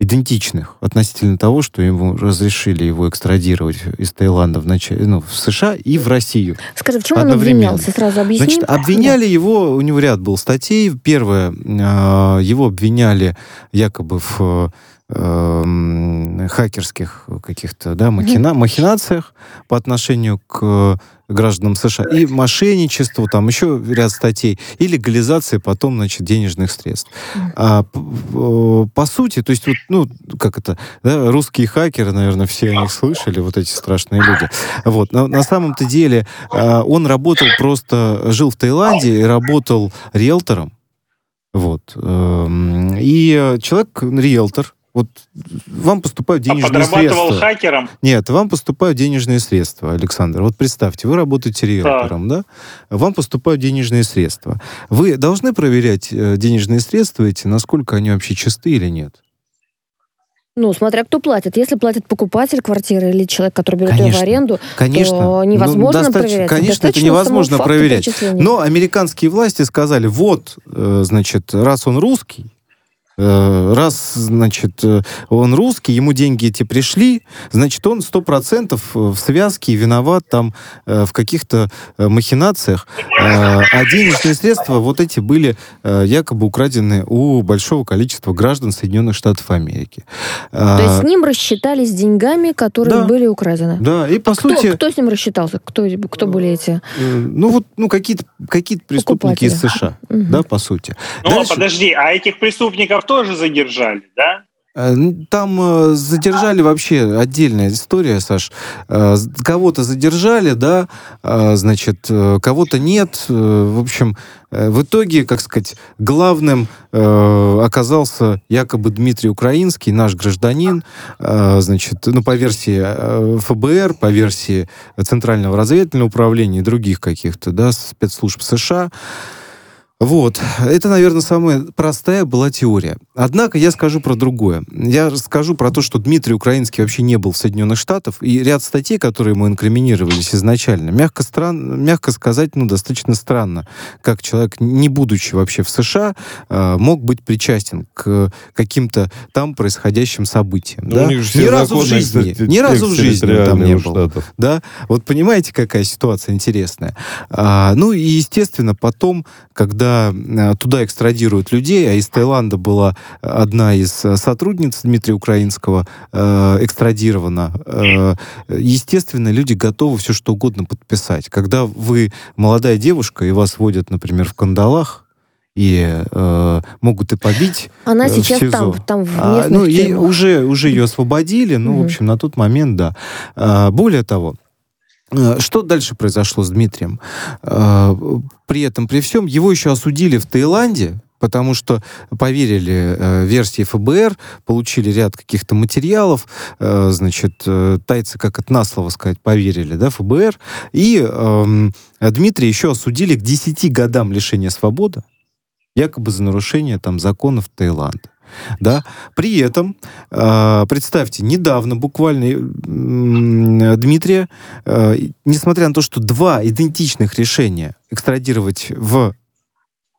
[SPEAKER 3] идентичных относительно того, что ему разрешили его экстрадировать из Таиланда в, нач... ну, в США и в Россию.
[SPEAKER 2] Скажи, в чем он обвинялся? Сразу объясни.
[SPEAKER 3] Значит, обвиняли да. его, у него ряд был статей. Первое, а, его обвиняли якобы в э, хакерских каких-то да, махина, махинациях по отношению к гражданам США, и мошенничество, там еще ряд статей, и легализация потом, значит, денежных средств. А, по, сути, то есть, вот, ну, как это, да, русские хакеры, наверное, все о них слышали, вот эти страшные люди. Вот, на, на самом-то деле а, он работал просто, жил в Таиланде и работал риэлтором, вот. Эм, и человек, риэлтор, вот вам поступают а денежные а подрабатывал средства.
[SPEAKER 4] хакером?
[SPEAKER 3] Нет, вам поступают денежные средства, Александр. Вот представьте, вы работаете риэлтором, да? да? Вам поступают денежные средства. Вы должны проверять э, денежные средства эти, насколько они вообще чисты или нет?
[SPEAKER 2] Ну, смотря кто платит. Если платит покупатель квартиры или человек, который берет конечно, ее в аренду,
[SPEAKER 3] конечно.
[SPEAKER 2] то невозможно ну, проверять.
[SPEAKER 3] Конечно,
[SPEAKER 2] достаточно
[SPEAKER 3] это невозможно проверять. Но американские власти сказали, вот, э, значит, раз он русский, раз, значит, э, он русский, ему деньги эти пришли, значит, он сто процентов в связке виноват там э, в каких-то махинациях, а денежные средства вот эти были якобы украдены у большого количества граждан Соединенных Штатов Америки.
[SPEAKER 2] То есть с ним рассчитались деньгами, которые да, были украдены?
[SPEAKER 3] Да, и по
[SPEAKER 2] а
[SPEAKER 3] сути...
[SPEAKER 2] Кто, кто с ним рассчитался? Кто, кто были эти?
[SPEAKER 3] Ну вот, ну какие-то какие преступники из США, угу. да, по сути.
[SPEAKER 4] Ну, Дальше... подожди, а этих преступников тоже задержали, да?
[SPEAKER 3] Э, там э, задержали вообще отдельная история, Саш. Э, кого-то задержали, да, значит, кого-то нет. В общем, в итоге, как сказать, главным оказался якобы Дмитрий Украинский, наш гражданин, значит, ну, по версии ФБР, по версии Центрального разведывательного управления и других каких-то, да, спецслужб США. Вот. Это, наверное, самая простая была теория. Однако я скажу про другое. Я расскажу про то, что Дмитрий Украинский вообще не был в Соединенных Штатах, и ряд статей, которые ему инкриминировались изначально, мягко, стран... мягко сказать, ну, достаточно странно, как человек, не будучи вообще в США, э, мог быть причастен к каким-то там происходящим событиям. Да? Ни разу в жизни, ни разу в жизни там не был. Да? Вот понимаете, какая ситуация интересная. А, ну и, естественно, потом, когда Э, туда экстрадируют людей, а из Таиланда была одна из э, сотрудниц Дмитрия Украинского э, экстрадирована, естественно, люди готовы все что угодно подписать. Когда вы молодая девушка, и вас водят, например, в кандалах, и э, могут и побить.
[SPEAKER 2] Она сейчас СИЗО. там, там в а,
[SPEAKER 3] Ну, ей уже, уже ее освободили, ну, угу. в общем, на тот момент, да. А, более того, Э, что дальше произошло с Дмитрием? Э, при этом, при всем, его еще осудили в Таиланде, потому что поверили э, версии ФБР, получили ряд каких-то материалов, э, значит, э, тайцы, как это на слово сказать, поверили, да, ФБР, и э, Дмитрия еще осудили к 10 годам лишения свободы, якобы за нарушение там законов Таиланда. Да? При этом, э, представьте, недавно буквально Дмитрия, э, несмотря на то, что два идентичных решения экстрадировать в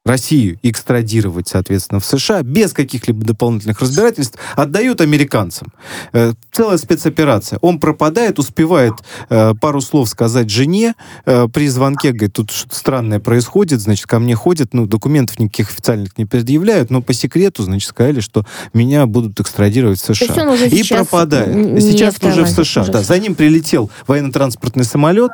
[SPEAKER 3] Россию экстрадировать, соответственно, в США без каких-либо дополнительных разбирательств, отдают американцам. Э, целая спецоперация. Он пропадает, успевает э, пару слов сказать жене э, при звонке, говорит, тут что-то странное происходит, значит, ко мне ходят, ну, документов никаких официальных не предъявляют, но по секрету, значит, сказали, что меня будут экстрадировать в США. И пропадает. Сейчас уже в США, да. За ним прилетел военно-транспортный самолет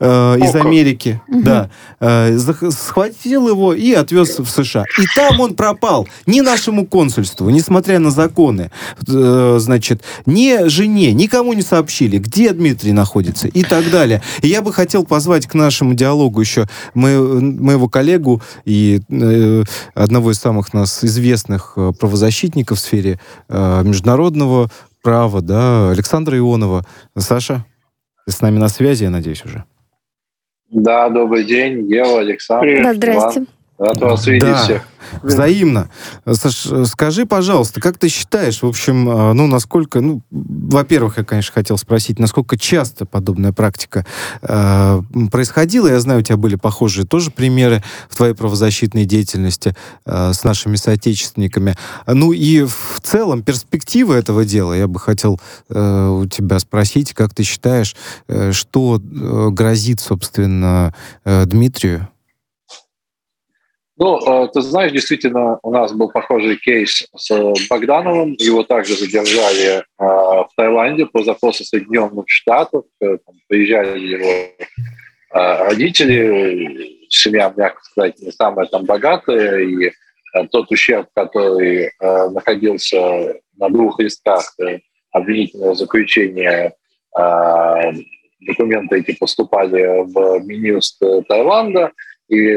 [SPEAKER 3] э, из Америки, да, э, схватил его и отвез в США. И там он пропал. Ни нашему консульству, несмотря на законы, э, значит, ни жене, никому не сообщили, где Дмитрий находится и так далее. И я бы хотел позвать к нашему диалогу еще мы, моего коллегу и э, одного из самых нас известных э, правозащитников в сфере э, международного права, да, Александра Ионова. Саша, ты с нами на связи, я надеюсь, уже.
[SPEAKER 9] Да, добрый день, Ева, Александр.
[SPEAKER 2] Привет. Да, здрасте.
[SPEAKER 9] Иван. Рад вас видеть да. всех.
[SPEAKER 3] Взаимно. Саш, скажи, пожалуйста, как ты считаешь, в общем, а, ну, насколько, ну, во-первых, я, конечно, хотел спросить, насколько часто подобная практика э, происходила? Я знаю, у тебя были похожие тоже примеры в твоей правозащитной деятельности э, с нашими соотечественниками. Ну и в целом перспективы этого дела я бы хотел э, у тебя спросить, как ты считаешь, э, что э, грозит, собственно, э, Дмитрию?
[SPEAKER 9] Ну, э, ты знаешь, действительно, у нас был похожий кейс с Богдановым. Его также задержали э, в Таиланде по запросу Соединенных Штатов. Э, там приезжали его родители, семья, мягко сказать, не самая там богатая, и тот ущерб, который находился на двух листках обвинительного заключения, документы эти поступали в Минюст Таиланда – и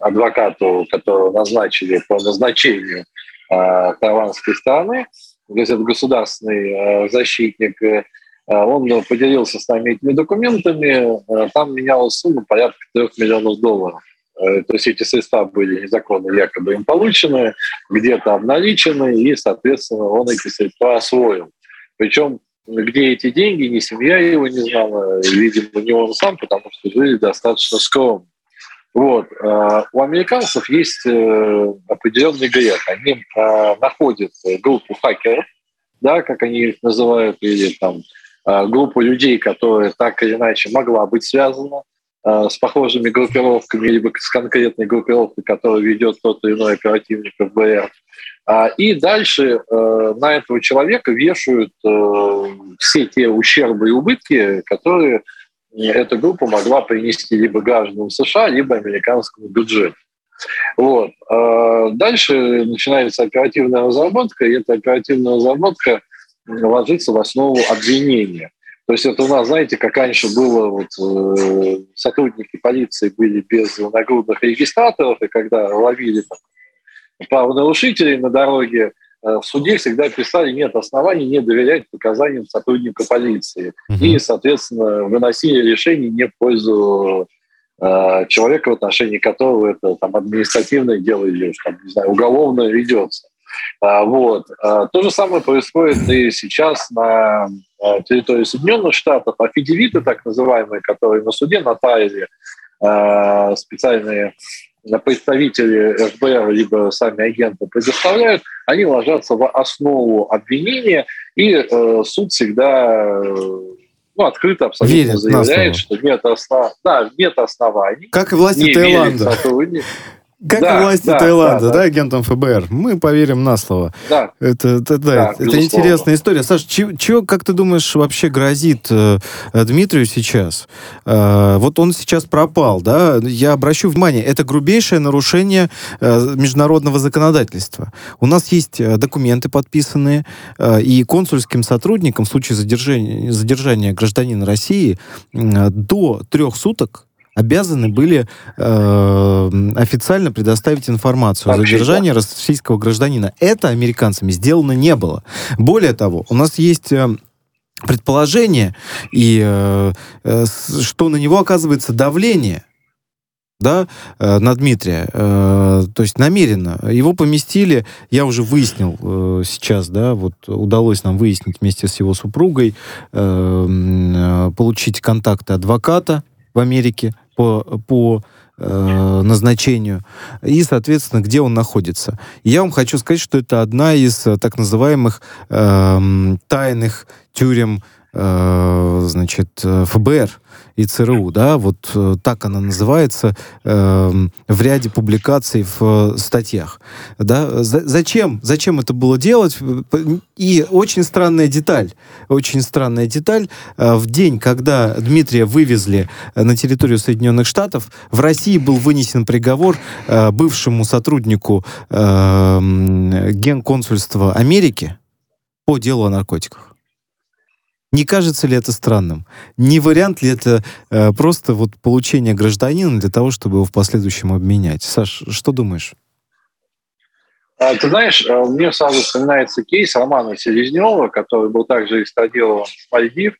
[SPEAKER 9] адвокату, которого назначили по назначению э, тайванской стороны, то есть это государственный э, защитник, э, он поделился с нами этими документами, э, там менялась сумма порядка 3 миллионов долларов. Э, то есть эти средства были незаконно якобы им получены, где-то обналичены, и, соответственно, он эти средства освоил. Причем где эти деньги, ни семья его не знала, видимо, не он сам, потому что жили достаточно скромно. Вот. Э, у американцев есть э, определенный грех. Они э, находят группу хакеров, да, как они их называют, или там группу людей, которые так или иначе могла быть связана с похожими группировками, либо с конкретной группировкой, которую ведет тот или иной оперативник ФБР. И дальше на этого человека вешают все те ущербы и убытки, которые эта группа могла принести либо гражданам США, либо американскому бюджету. Вот. А дальше начинается оперативная разработка, и эта оперативная разработка ложится в основу обвинения. То есть это у нас, знаете, как раньше было, вот, э, сотрудники полиции были без нагрудных регистраторов, и когда ловили там, правонарушителей на дороге, Э, в суде всегда писали, нет оснований не доверять показаниям сотрудника полиции. Угу. И, соответственно, выносили решение не в пользу э, человека, в отношении которого это там, административное дело или там, не знаю, уголовное ведется. А, вот. А, то же самое происходит и сейчас на э, территории Соединенных Штатов. Афидевиты, так называемые, которые на суде нотарили э, специальные представители ФБР либо сами агенты предоставляют, они ложатся в основу обвинения, и э, суд всегда ну, открыто абсолютно Верит заявляет, что нет, основ... да, нет оснований.
[SPEAKER 3] Как и власти Таиланда. Как да, власти да, Таиланда, да, да. да, агентам ФБР. Мы поверим на слово. Да. Это, это, да, да, это интересная история. Саш, чего, как ты думаешь, вообще грозит э, Дмитрию сейчас? Э, вот он сейчас пропал, да? Я обращу внимание, это грубейшее нарушение э, международного законодательства. У нас есть э, документы подписанные, э, и консульским сотрудникам в случае задержания, задержания гражданина России э, до трех суток обязаны были э, официально предоставить информацию о задержании российского гражданина. Это американцами сделано не было. Более того, у нас есть... Э, предположение, и э, э, что на него оказывается давление, да, э, на Дмитрия, э, то есть намеренно. Его поместили, я уже выяснил э, сейчас, да, вот удалось нам выяснить вместе с его супругой, э, получить контакты адвоката в Америке, по, по э, назначению и, соответственно, где он находится. Я вам хочу сказать, что это одна из э, так называемых э, тайных тюрем значит, ФБР и ЦРУ, да, вот э, так она называется э, в ряде публикаций в э, статьях, да. За, зачем, зачем это было делать? И очень странная деталь, очень странная деталь. Э, в день, когда Дмитрия вывезли на территорию Соединенных Штатов, в России был вынесен приговор э, бывшему сотруднику э, генконсульства Америки по делу о наркотиках. Не кажется ли это странным? Не вариант ли это э, просто вот получение гражданина для того, чтобы его в последующем обменять? Саш, что думаешь?
[SPEAKER 9] А, ты знаешь, э, мне сразу вспоминается кейс Романа Селезнева, который был также экстрадирован в Мальдив.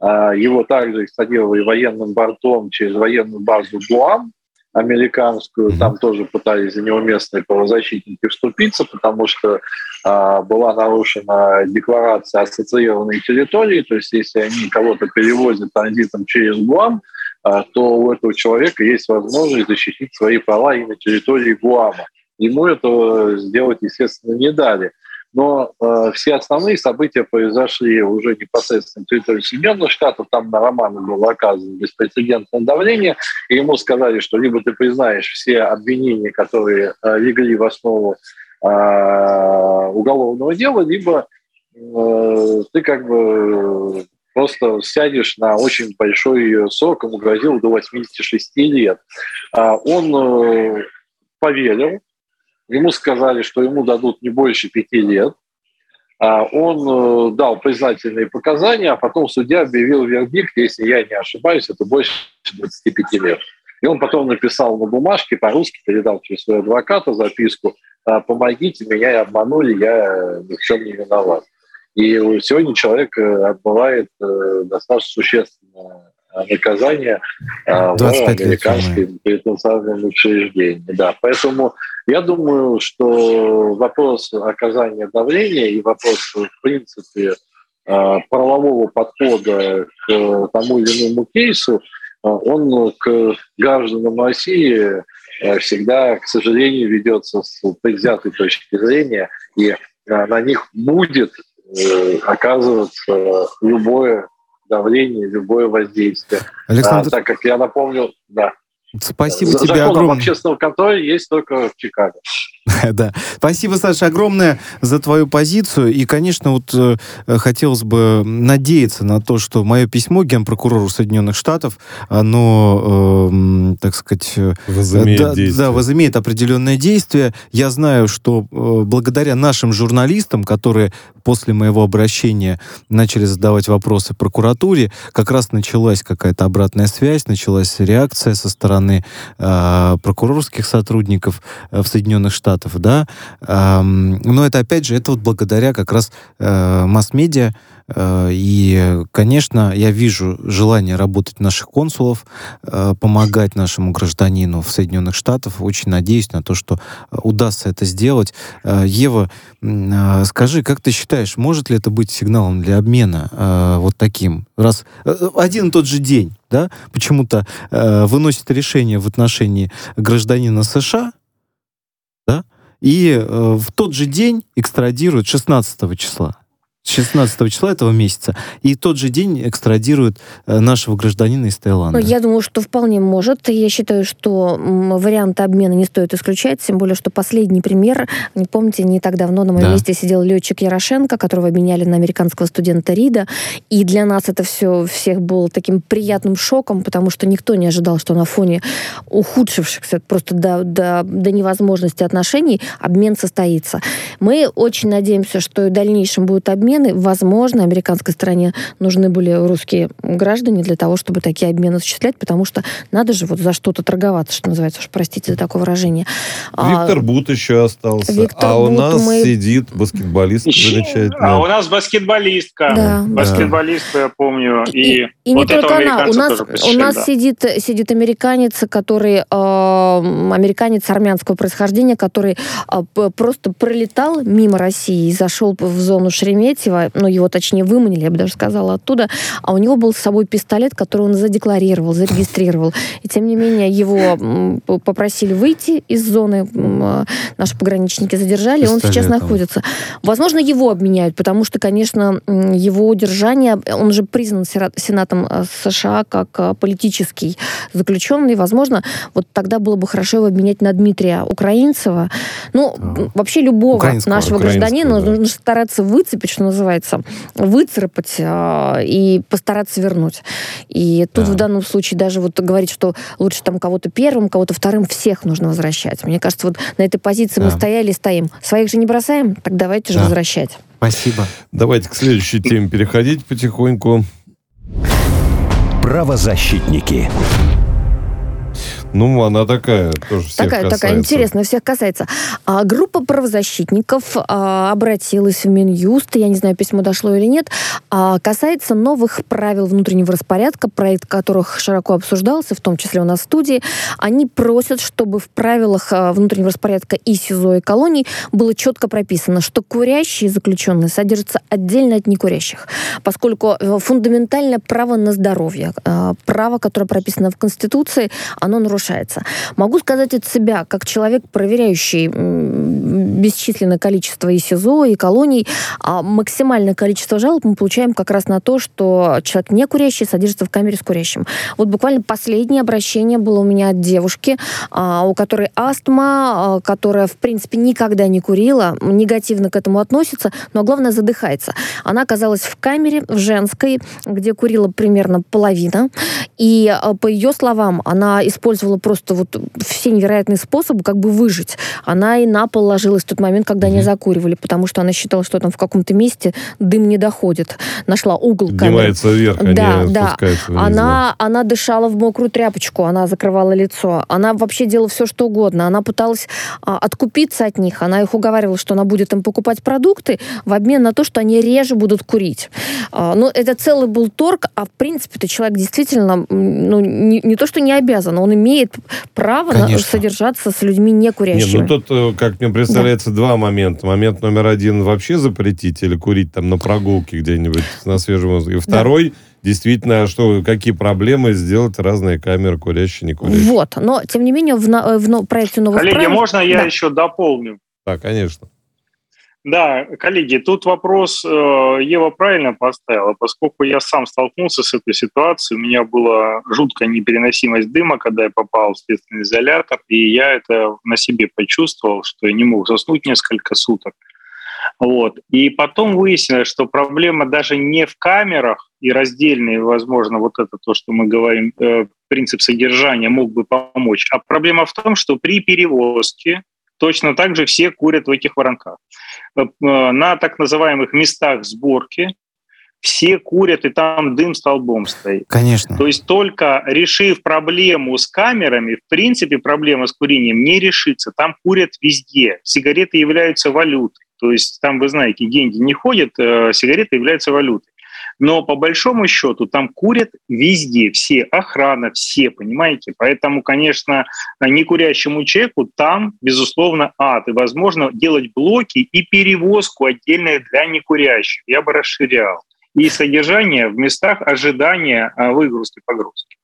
[SPEAKER 9] А, его также экстрадировали военным бортом через военную базу Гуам американскую. Там тоже пытались за него местные правозащитники вступиться, потому что а, была нарушена декларация ассоциированной территории, то есть если они кого-то перевозят транзитом через Гуам, а, то у этого человека есть возможность защитить свои права и на территории Гуама. Ему это сделать, естественно, не дали. Но э, все основные события произошли уже непосредственно на территории Соединенных Штатов. Там на Романа было оказано беспрецедентное давление. И ему сказали, что либо ты признаешь все обвинения, которые э, легли в основу а, уголовного дела, либо э, ты как бы просто сядешь на очень большой срок, ему грозил до 86 лет. А он э, поверил, ему сказали, что ему дадут не больше пяти лет, а он э, дал признательные показания, а потом судья объявил вердикт, если я не ошибаюсь, это больше 25 лет. И он потом написал на бумажке, по-русски передал через своего адвоката записку, «А, помогите, меня обманули, я ни в чем не виноват. И сегодня человек э, отбывает э, достаточно существенное наказание а, в американском пенитенциарном учреждении. Да, поэтому я думаю, что вопрос оказания давления и вопрос, в принципе, правового подхода к тому или иному кейсу – он к гражданам России э, всегда, к сожалению, ведется с предвзятой точки зрения, и э, на них будет э, оказываться любое давление, любое воздействие. Александр... А, так как я напомню, да.
[SPEAKER 3] Спасибо За, тебе огромное. Закон об
[SPEAKER 9] общественном контроле есть только в Чикаго. [laughs]
[SPEAKER 3] Да. Спасибо, Саша, огромное за твою позицию. И, конечно, вот э, хотелось бы надеяться на то, что мое письмо генпрокурору Соединенных Штатов, оно, э, так сказать... Э,
[SPEAKER 1] возымеет да, действие.
[SPEAKER 3] Да, возымеет определенное действие. Я знаю, что э, благодаря нашим журналистам, которые после моего обращения начали задавать вопросы прокуратуре, как раз началась какая-то обратная связь, началась реакция со стороны э, прокурорских сотрудников э, в Соединенных Штатах да, но это, опять же, это вот благодаря как раз э, масс-медиа, э, и, конечно, я вижу желание работать наших консулов, э, помогать нашему гражданину в Соединенных Штатах. Очень надеюсь на то, что удастся это сделать. Ева, скажи, как ты считаешь, может ли это быть сигналом для обмена вот таким? Раз один и тот же день, да, почему-то выносит решение в отношении гражданина США, да, и э, в тот же день экстрадируют 16 числа. 16 числа этого месяца, и тот же день экстрадируют э, нашего гражданина из Таиланда.
[SPEAKER 2] Я думаю, что вполне может. Я считаю, что варианты обмена не стоит исключать, тем более, что последний пример, не помните, не так давно на моем да. месте сидел летчик Ярошенко, которого обменяли на американского студента Рида, и для нас это все всех было таким приятным шоком, потому что никто не ожидал, что на фоне ухудшившихся просто до, до, до невозможности отношений обмен состоится. Мы очень надеемся, что и в дальнейшем будет обмен, обмены. Возможно, американской стороне нужны были русские граждане для того, чтобы такие обмены осуществлять, потому что надо же вот за что-то торговаться, что называется, уж простите за такое выражение.
[SPEAKER 1] А, Виктор а, Бут еще остался. Виктор а у Бут нас мы... сидит баскетболист замечательный.
[SPEAKER 4] А у нас баскетболистка. Да. Баскетболистка, я помню. И, и, и вот не только она.
[SPEAKER 2] У нас, у нас да. сидит, сидит американец, который э, американец армянского происхождения, который э, просто пролетал мимо России и зашел в зону Шереметьево Игнатьева, ну, его точнее выманили, я бы даже сказала, оттуда, а у него был с собой пистолет, который он задекларировал, зарегистрировал. И тем не менее его попросили выйти из зоны, наши пограничники задержали, Пистолетом. он сейчас находится. Возможно, его обменяют, потому что, конечно, его удержание, он же признан Сенатом э, США как э, политический заключенный, возможно, вот тогда было бы хорошо его обменять на Дмитрия Украинцева. Ну, да. вообще любого нашего гражданина да. нужно стараться выцепить, что называется, выцарапать э, и постараться вернуть. И тут да. в данном случае даже вот говорить, что лучше там кого-то первым, кого-то вторым, всех нужно возвращать. Мне кажется, вот на этой позиции да. мы стояли и стоим. Своих же не бросаем, так давайте же возвращать.
[SPEAKER 3] Спасибо.
[SPEAKER 1] Давайте к следующей теме переходить потихоньку.
[SPEAKER 6] Правозащитники.
[SPEAKER 1] Ну, она такая, тоже всех
[SPEAKER 2] Такая,
[SPEAKER 1] касается.
[SPEAKER 2] такая интересная, всех касается. А, группа правозащитников а, обратилась в Минюст, я не знаю, письмо дошло или нет, а, касается новых правил внутреннего распорядка, проект которых широко обсуждался, в том числе у нас в студии. Они просят, чтобы в правилах а, внутреннего распорядка и СИЗО, и колоний было четко прописано, что курящие заключенные содержатся отдельно от некурящих, поскольку э, фундаментальное право на здоровье, а, право, которое прописано в Конституции, оно нарушается нарушается. Могу сказать от себя, как человек, проверяющий бесчисленное количество и СИЗО, и колоний, а максимальное количество жалоб мы получаем как раз на то, что человек не курящий содержится в камере с курящим. Вот буквально последнее обращение было у меня от девушки, а, у которой астма, а, которая, в принципе, никогда не курила, негативно к этому относится, но главное задыхается. Она оказалась в камере, в женской, где курила примерно половина, и по ее словам, она использовала использовала просто вот все невероятные способы, как бы выжить. Она и на пол ложилась в тот момент, когда они закуривали, потому что она считала, что там в каком-то месте дым не доходит. Нашла угол
[SPEAKER 1] Поднимается вверх, а
[SPEAKER 2] да, да. Она, она дышала в мокрую тряпочку, она закрывала лицо. Она вообще делала все, что угодно. Она пыталась а, откупиться от них. Она их уговаривала, что она будет им покупать продукты в обмен на то, что они реже будут курить. А, но это целый был торг, а в принципе-то человек действительно ну, не, не то, что не обязан, он имеет имеет право на, содержаться с людьми не курящими.
[SPEAKER 1] Нет, ну тут, э, как мне представляется, да. два момента. Момент номер один вообще запретить или курить там на прогулке где-нибудь на свежем воздухе. Второй да действительно, что, какие проблемы сделать разные камеры, курящие, не курящие.
[SPEAKER 2] Вот, но, тем не менее, в, в проекте новых
[SPEAKER 4] Коллеги, правил... можно я да. еще дополню?
[SPEAKER 1] Да, конечно.
[SPEAKER 4] Да, коллеги, тут вопрос э, Ева правильно поставила, поскольку я сам столкнулся с этой ситуацией, у меня была жуткая непереносимость дыма, когда я попал в следственный изолятор, и я это на себе почувствовал, что я не мог заснуть несколько суток. Вот. И потом выяснилось, что проблема даже не в камерах и раздельные, возможно, вот это то, что мы говорим, э, принцип содержания мог бы помочь, а проблема в том, что при перевозке точно так же все курят в этих воронках. Э, э, на так называемых местах сборки все курят, и там дым столбом стоит.
[SPEAKER 3] Конечно.
[SPEAKER 4] То есть только решив проблему с камерами, в принципе, проблема с курением не решится. Там курят везде. Сигареты являются валютой. То есть там, вы знаете, деньги не ходят, э, сигареты являются валютой. Но по большому счету там курят везде, все, охрана, все, понимаете? Поэтому, конечно, некурящему человеку там, безусловно, ад. И, возможно, делать блоки и перевозку отдельную для некурящих. Я бы расширял. И содержание в местах ожидания а, выгрузки-погрузки.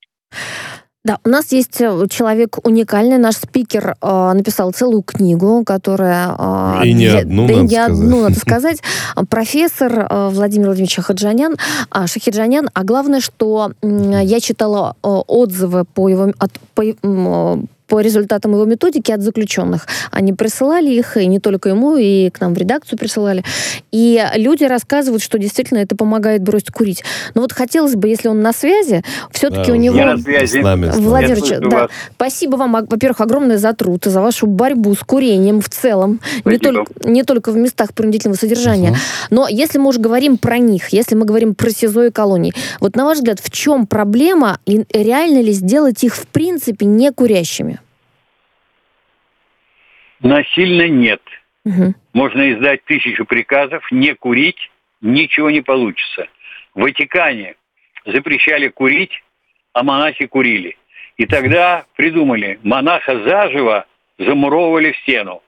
[SPEAKER 2] Да, у нас есть э, человек уникальный, наш спикер э, написал целую книгу, которая...
[SPEAKER 1] Э, и не одну, да, надо
[SPEAKER 2] не одну, надо [laughs] сказать. Профессор э, Владимир Владимирович Шахиджанян, э, Шахиджанян, а главное, что э, я читала э, отзывы по его, от, по, э, по результатам его методики от заключенных. Они присылали их, и не только ему, и к нам в редакцию присылали. И люди рассказывают, что действительно это помогает бросить курить. Но вот хотелось бы, если он на связи, все-таки да, у него...
[SPEAKER 9] Я на связи.
[SPEAKER 2] Владимирович, да, спасибо вам, во-первых, огромное за труд и за вашу борьбу с курением в целом. Не только, не только в местах принудительного содержания. Угу. Но если мы уже говорим про них, если мы говорим про СИЗО и колонии, вот на ваш взгляд, в чем проблема и реально ли сделать их в принципе не курящими?
[SPEAKER 10] Насильно нет. Угу. Можно издать тысячу приказов, не курить, ничего не получится. В Ватикане запрещали курить, а монахи курили. И тогда придумали, монаха заживо замуровывали в стену.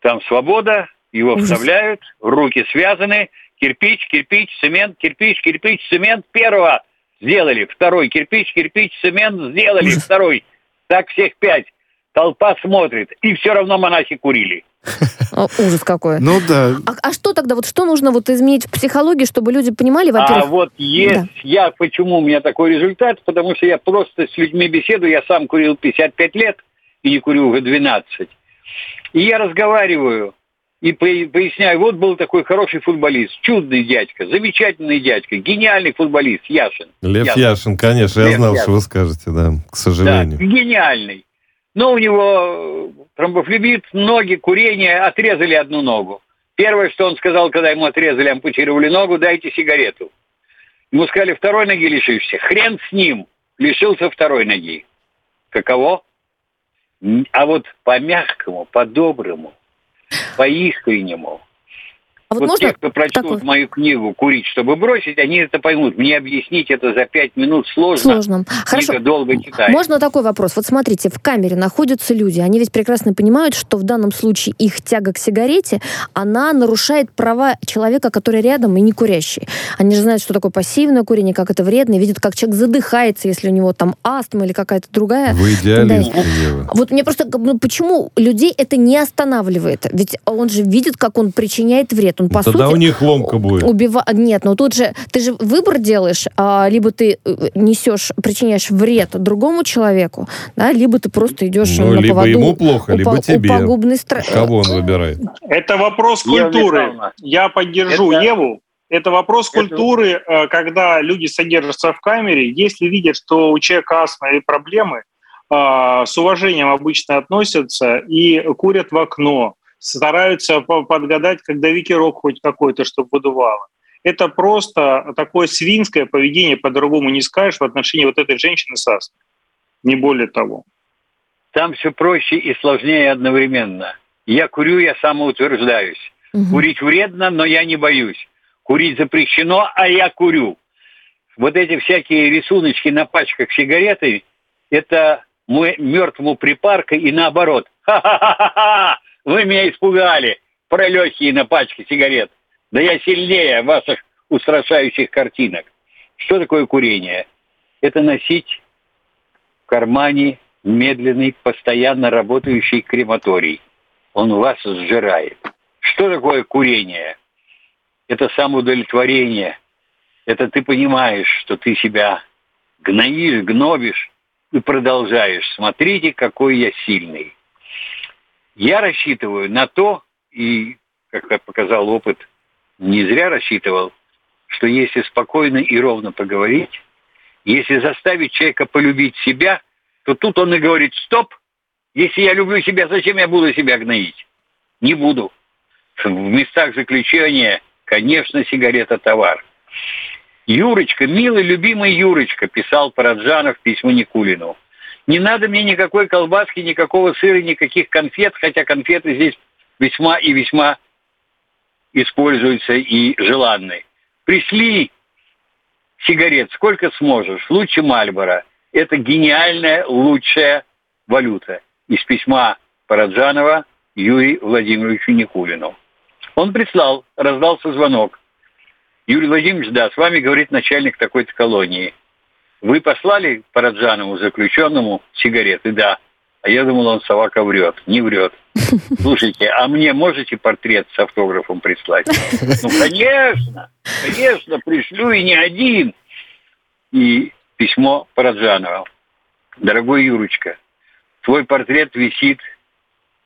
[SPEAKER 10] Там свобода, его вставляют, руки связаны, кирпич, кирпич, цемент, кирпич, кирпич, цемент первого сделали, второй кирпич, кирпич, цемент сделали, второй. Так всех пять. Толпа смотрит, и все равно монахи курили.
[SPEAKER 2] Ужас какой.
[SPEAKER 3] Ну да.
[SPEAKER 2] А, а что тогда, вот что нужно вот изменить в психологии, чтобы люди понимали, во-первых...
[SPEAKER 10] А вот есть, да. я, почему у меня такой результат, потому что я просто с людьми беседую, я сам курил 55 лет, и не курю уже 12. И я разговариваю, и поясняю, вот был такой хороший футболист, чудный дядька, замечательный дядька, гениальный футболист, Яшин.
[SPEAKER 1] Лев Яшин, Яшин конечно, Лев я знал, Яшин. что вы скажете, да, к сожалению.
[SPEAKER 10] Да, гениальный. Но у него тромбофлебит, ноги, курение, отрезали одну ногу. Первое, что он сказал, когда ему отрезали, ампутировали ногу, дайте сигарету. Ему сказали, второй ноги лишишься. Хрен с ним, лишился второй ноги. Каково? А вот по-мягкому, по-доброму, по-искреннему, а вот, вот можно те, кто прочтут такой... мою книгу «Курить, чтобы бросить», они это поймут. Мне объяснить это за пять минут сложно.
[SPEAKER 2] Сложно. Хорошо.
[SPEAKER 10] Книга долго читать.
[SPEAKER 2] Можно такой вопрос? Вот смотрите, в камере находятся люди. Они ведь прекрасно понимают, что в данном случае их тяга к сигарете, она нарушает права человека, который рядом и не курящий. Они же знают, что такое пассивное курение, как это вредно, и видят, как человек задыхается, если у него там астма или какая-то другая.
[SPEAKER 1] Вы идеалист, да.
[SPEAKER 2] Вот мне просто, ну, почему людей это не останавливает? Ведь он же видит, как он причиняет вред он по
[SPEAKER 1] Тогда
[SPEAKER 2] сути...
[SPEAKER 1] у них ломка будет.
[SPEAKER 2] Убива... Нет, ну тут же ты же выбор делаешь, а, либо ты э, несешь, причиняешь вред другому человеку, да, либо ты просто идешь
[SPEAKER 1] ну,
[SPEAKER 2] на
[SPEAKER 1] либо
[SPEAKER 2] поводу
[SPEAKER 1] ему плохо,
[SPEAKER 2] у,
[SPEAKER 1] либо
[SPEAKER 2] у,
[SPEAKER 1] тебе.
[SPEAKER 2] пагубной стра...
[SPEAKER 1] Кого он выбирает?
[SPEAKER 4] Это вопрос культуры. Я поддержу Это... Еву. Это вопрос Это... культуры, э, когда люди содержатся в камере, если видят, что у человека астма и проблемы, э, с уважением обычно относятся и курят в окно, стараются подгадать, когда ветерок хоть какой-то, чтобы выдувало. Это просто такое свинское поведение, по-другому не скажешь, в отношении вот этой женщины с астмой. Не более того.
[SPEAKER 10] Там все проще и сложнее одновременно. Я курю, я самоутверждаюсь. Угу. Курить вредно, но я не боюсь. Курить запрещено, а я курю. Вот эти всякие рисуночки на пачках сигареты, это мертвому припарка и наоборот. Ха-ха-ха-ха! Вы меня испугали, пролехие на пачке сигарет. Да я сильнее ваших устрашающих картинок. Что такое курение? Это носить в кармане медленный, постоянно работающий крематорий. Он вас сжирает. Что такое курение? Это самоудовлетворение. Это ты понимаешь, что ты себя гноишь, гнобишь и продолжаешь. Смотрите, какой я сильный. Я рассчитываю на то, и, как показал опыт, не зря рассчитывал, что если спокойно и ровно поговорить, если заставить человека полюбить себя, то тут он и говорит, стоп, если я люблю себя, зачем я буду себя гноить? Не буду. В местах заключения, конечно, сигарета товар. Юрочка, милый, любимый Юрочка, писал Параджанов письмо Никулину. Не надо мне никакой колбаски, никакого сыра, никаких конфет, хотя конфеты здесь весьма и весьма используются и желанны. Пришли сигарет сколько сможешь, лучше Мальбора. Это гениальная, лучшая валюта. Из письма Параджанова Юрию Владимировичу Никулину. Он прислал, раздался звонок. Юрий Владимирович, да, с вами говорит начальник такой-то колонии. Вы послали Параджанову заключенному сигареты? Да. А я думал, он собака врет. Не врет. [laughs] Слушайте, а мне можете портрет с автографом прислать? Ну, конечно, конечно, пришлю и не один. И письмо Параджанова. Дорогой Юрочка, твой портрет висит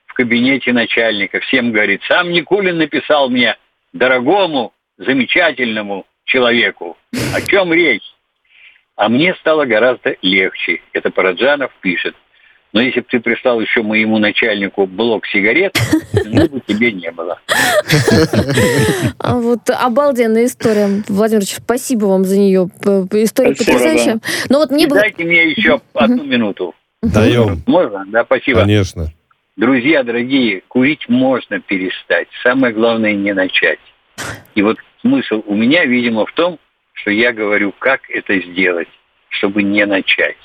[SPEAKER 10] в кабинете начальника. Всем говорит, сам Никулин написал мне, дорогому, замечательному человеку. О чем речь? А мне стало гораздо легче. Это Параджанов пишет. Но если бы ты прислал еще моему начальнику блок сигарет, [laughs] ну бы тебе не было.
[SPEAKER 2] А вот обалденная история. Владимир спасибо вам за нее. История потрясающая.
[SPEAKER 10] Но вот мне Дайте мне еще одну минуту.
[SPEAKER 1] Даем.
[SPEAKER 10] Можно? Да, спасибо.
[SPEAKER 1] Конечно.
[SPEAKER 10] Друзья дорогие, курить можно перестать. Самое главное не начать. И вот смысл у меня, видимо, в том, что я говорю, как это сделать, чтобы не начать.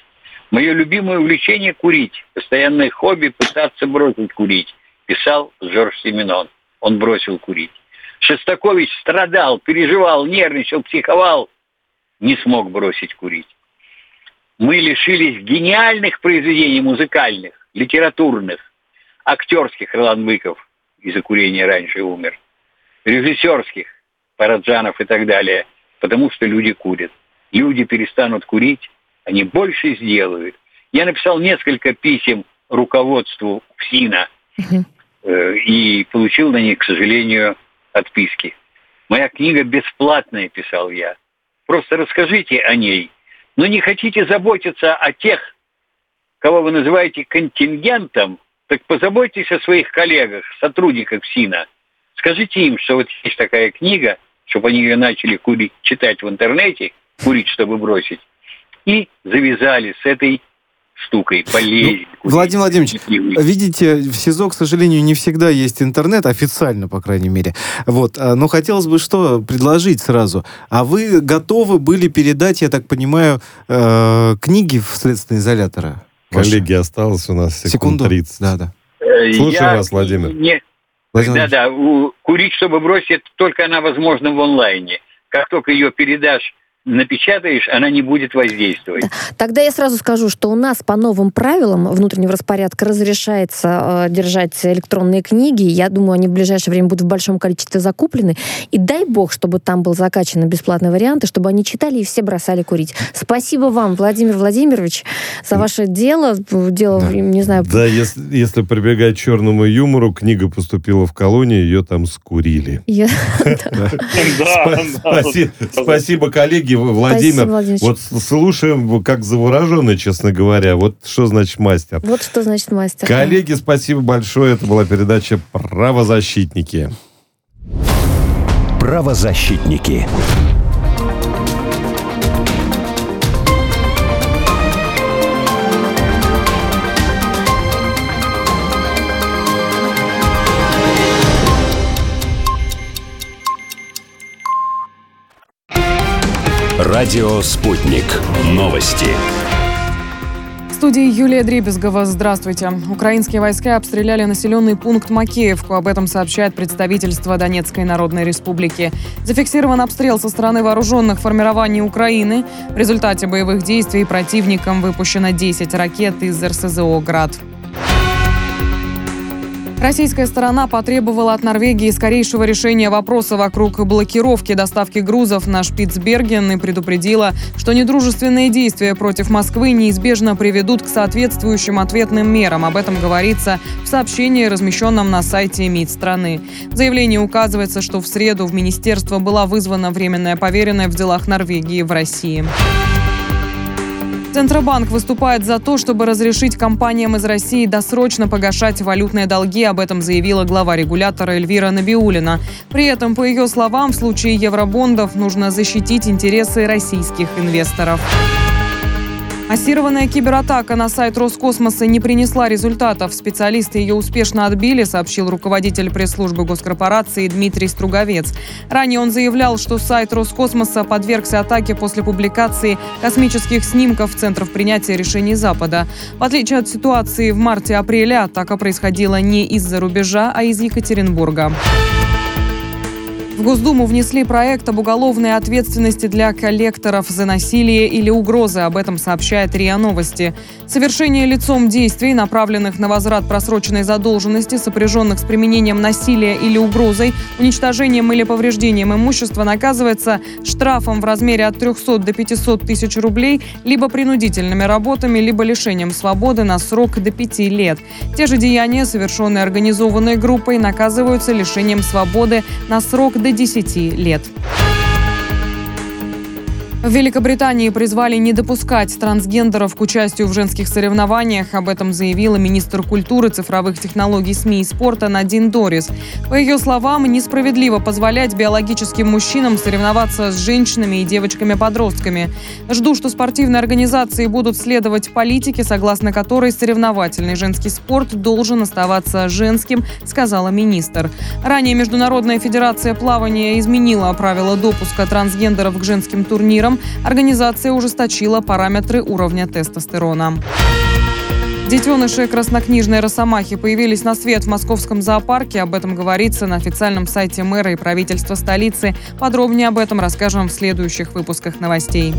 [SPEAKER 10] Мое любимое увлечение – курить. Постоянное хобби – пытаться бросить курить, писал Жорж Семенон. он бросил курить. Шестакович страдал, переживал, нервничал, психовал, не смог бросить курить. Мы лишились гениальных произведений музыкальных, литературных, актерских Ролан Быков из-за курения раньше умер, режиссерских, Параджанов и так далее, потому что люди курят. Люди перестанут курить, они больше сделают. Я написал несколько писем руководству ФСИНа э, и получил на них, к сожалению, отписки. Моя книга бесплатная, писал я. Просто расскажите о ней. Но не хотите заботиться о тех, кого вы называете контингентом, так позаботьтесь о своих коллегах, сотрудниках СИНа. Скажите им, что вот есть такая книга, чтобы они ее начали курить, читать в интернете, курить, чтобы бросить, и завязали с этой штукой, болезнь.
[SPEAKER 3] Ну, Владимир Владимирович, видите, в СИЗО, к сожалению, не всегда есть интернет, официально, по крайней мере. Вот. А, но хотелось бы что предложить сразу. А вы готовы были передать, я так понимаю, э, книги в следственные изоляторы?
[SPEAKER 1] Коллеги, осталось у нас секунд Секунду. 30.
[SPEAKER 3] Да, да.
[SPEAKER 1] Э, Слушаю я вас, Владимир. Не...
[SPEAKER 10] Да, да. Курить, чтобы бросить, только она возможна в онлайне. Как только ее передашь напечатаешь, она не будет воздействовать.
[SPEAKER 2] Тогда я сразу скажу, что у нас по новым правилам внутреннего распорядка разрешается э, держать электронные книги. Я думаю, они в ближайшее время будут в большом количестве закуплены. И дай бог, чтобы там был закачан бесплатный вариант, и чтобы они читали и все бросали курить. Спасибо вам, Владимир Владимирович, за ваше дело. Дело, да. не знаю...
[SPEAKER 1] Да, если, если прибегать к черному юмору, книга поступила в колонию, ее там скурили. [laughs] [laughs] Спасибо, коллеги. Владимир, вот слушаем, как завороженный, честно говоря. Вот что значит мастер.
[SPEAKER 2] Вот что значит мастер.
[SPEAKER 1] Коллеги, спасибо большое. Это была передача «Правозащитники».
[SPEAKER 6] «Правозащитники». Радио «Спутник». Новости.
[SPEAKER 8] В студии Юлия Дребезгова. Здравствуйте. Украинские войска обстреляли населенный пункт Макеевку. Об этом сообщает представительство Донецкой Народной Республики. Зафиксирован обстрел со стороны вооруженных формирований Украины. В результате боевых действий противникам выпущено 10 ракет из РСЗО «Град». Российская сторона потребовала от Норвегии скорейшего решения вопроса вокруг блокировки доставки грузов на Шпицберген и предупредила, что недружественные действия против Москвы неизбежно приведут к соответствующим ответным мерам. Об этом говорится в сообщении, размещенном на сайте МИД страны. В заявлении указывается, что в среду в министерство была вызвана временная поверенная в делах Норвегии в России. Центробанк выступает за то, чтобы разрешить компаниям из России досрочно погашать валютные долги. Об этом заявила глава регулятора Эльвира Набиулина. При этом, по ее словам, в случае евробондов нужно защитить интересы российских инвесторов. Массированная кибератака на сайт Роскосмоса не принесла результатов. Специалисты ее успешно отбили, сообщил руководитель пресс-службы госкорпорации Дмитрий Струговец. Ранее он заявлял, что сайт Роскосмоса подвергся атаке после публикации космических снимков центров принятия решений Запада. В отличие от ситуации в марте-апреле, атака происходила не из-за рубежа, а из Екатеринбурга. В Госдуму внесли проект об уголовной ответственности для коллекторов за насилие или угрозы. Об этом сообщает РИА Новости. Совершение лицом действий, направленных на возврат просроченной задолженности, сопряженных с применением насилия или угрозой, уничтожением или повреждением имущества, наказывается штрафом в размере от 300 до 500 тысяч рублей, либо принудительными работами, либо лишением свободы на срок до 5 лет. Те же деяния, совершенные организованной группой, наказываются лишением свободы на срок до до 10 лет. В Великобритании призвали не допускать трансгендеров к участию в женских соревнованиях. Об этом заявила министр культуры, цифровых технологий, СМИ и спорта Надин Дорис. По ее словам, несправедливо позволять биологическим мужчинам соревноваться с женщинами и девочками-подростками. Жду, что спортивные организации будут следовать политике, согласно которой соревновательный женский спорт должен оставаться женским, сказала министр. Ранее Международная федерация плавания изменила правила допуска трансгендеров к женским турнирам. Организация ужесточила параметры уровня тестостерона. Детеныши краснокнижной росомахи появились на свет в московском зоопарке. Об этом говорится на официальном сайте мэра и правительства столицы. Подробнее об этом расскажем в следующих выпусках новостей.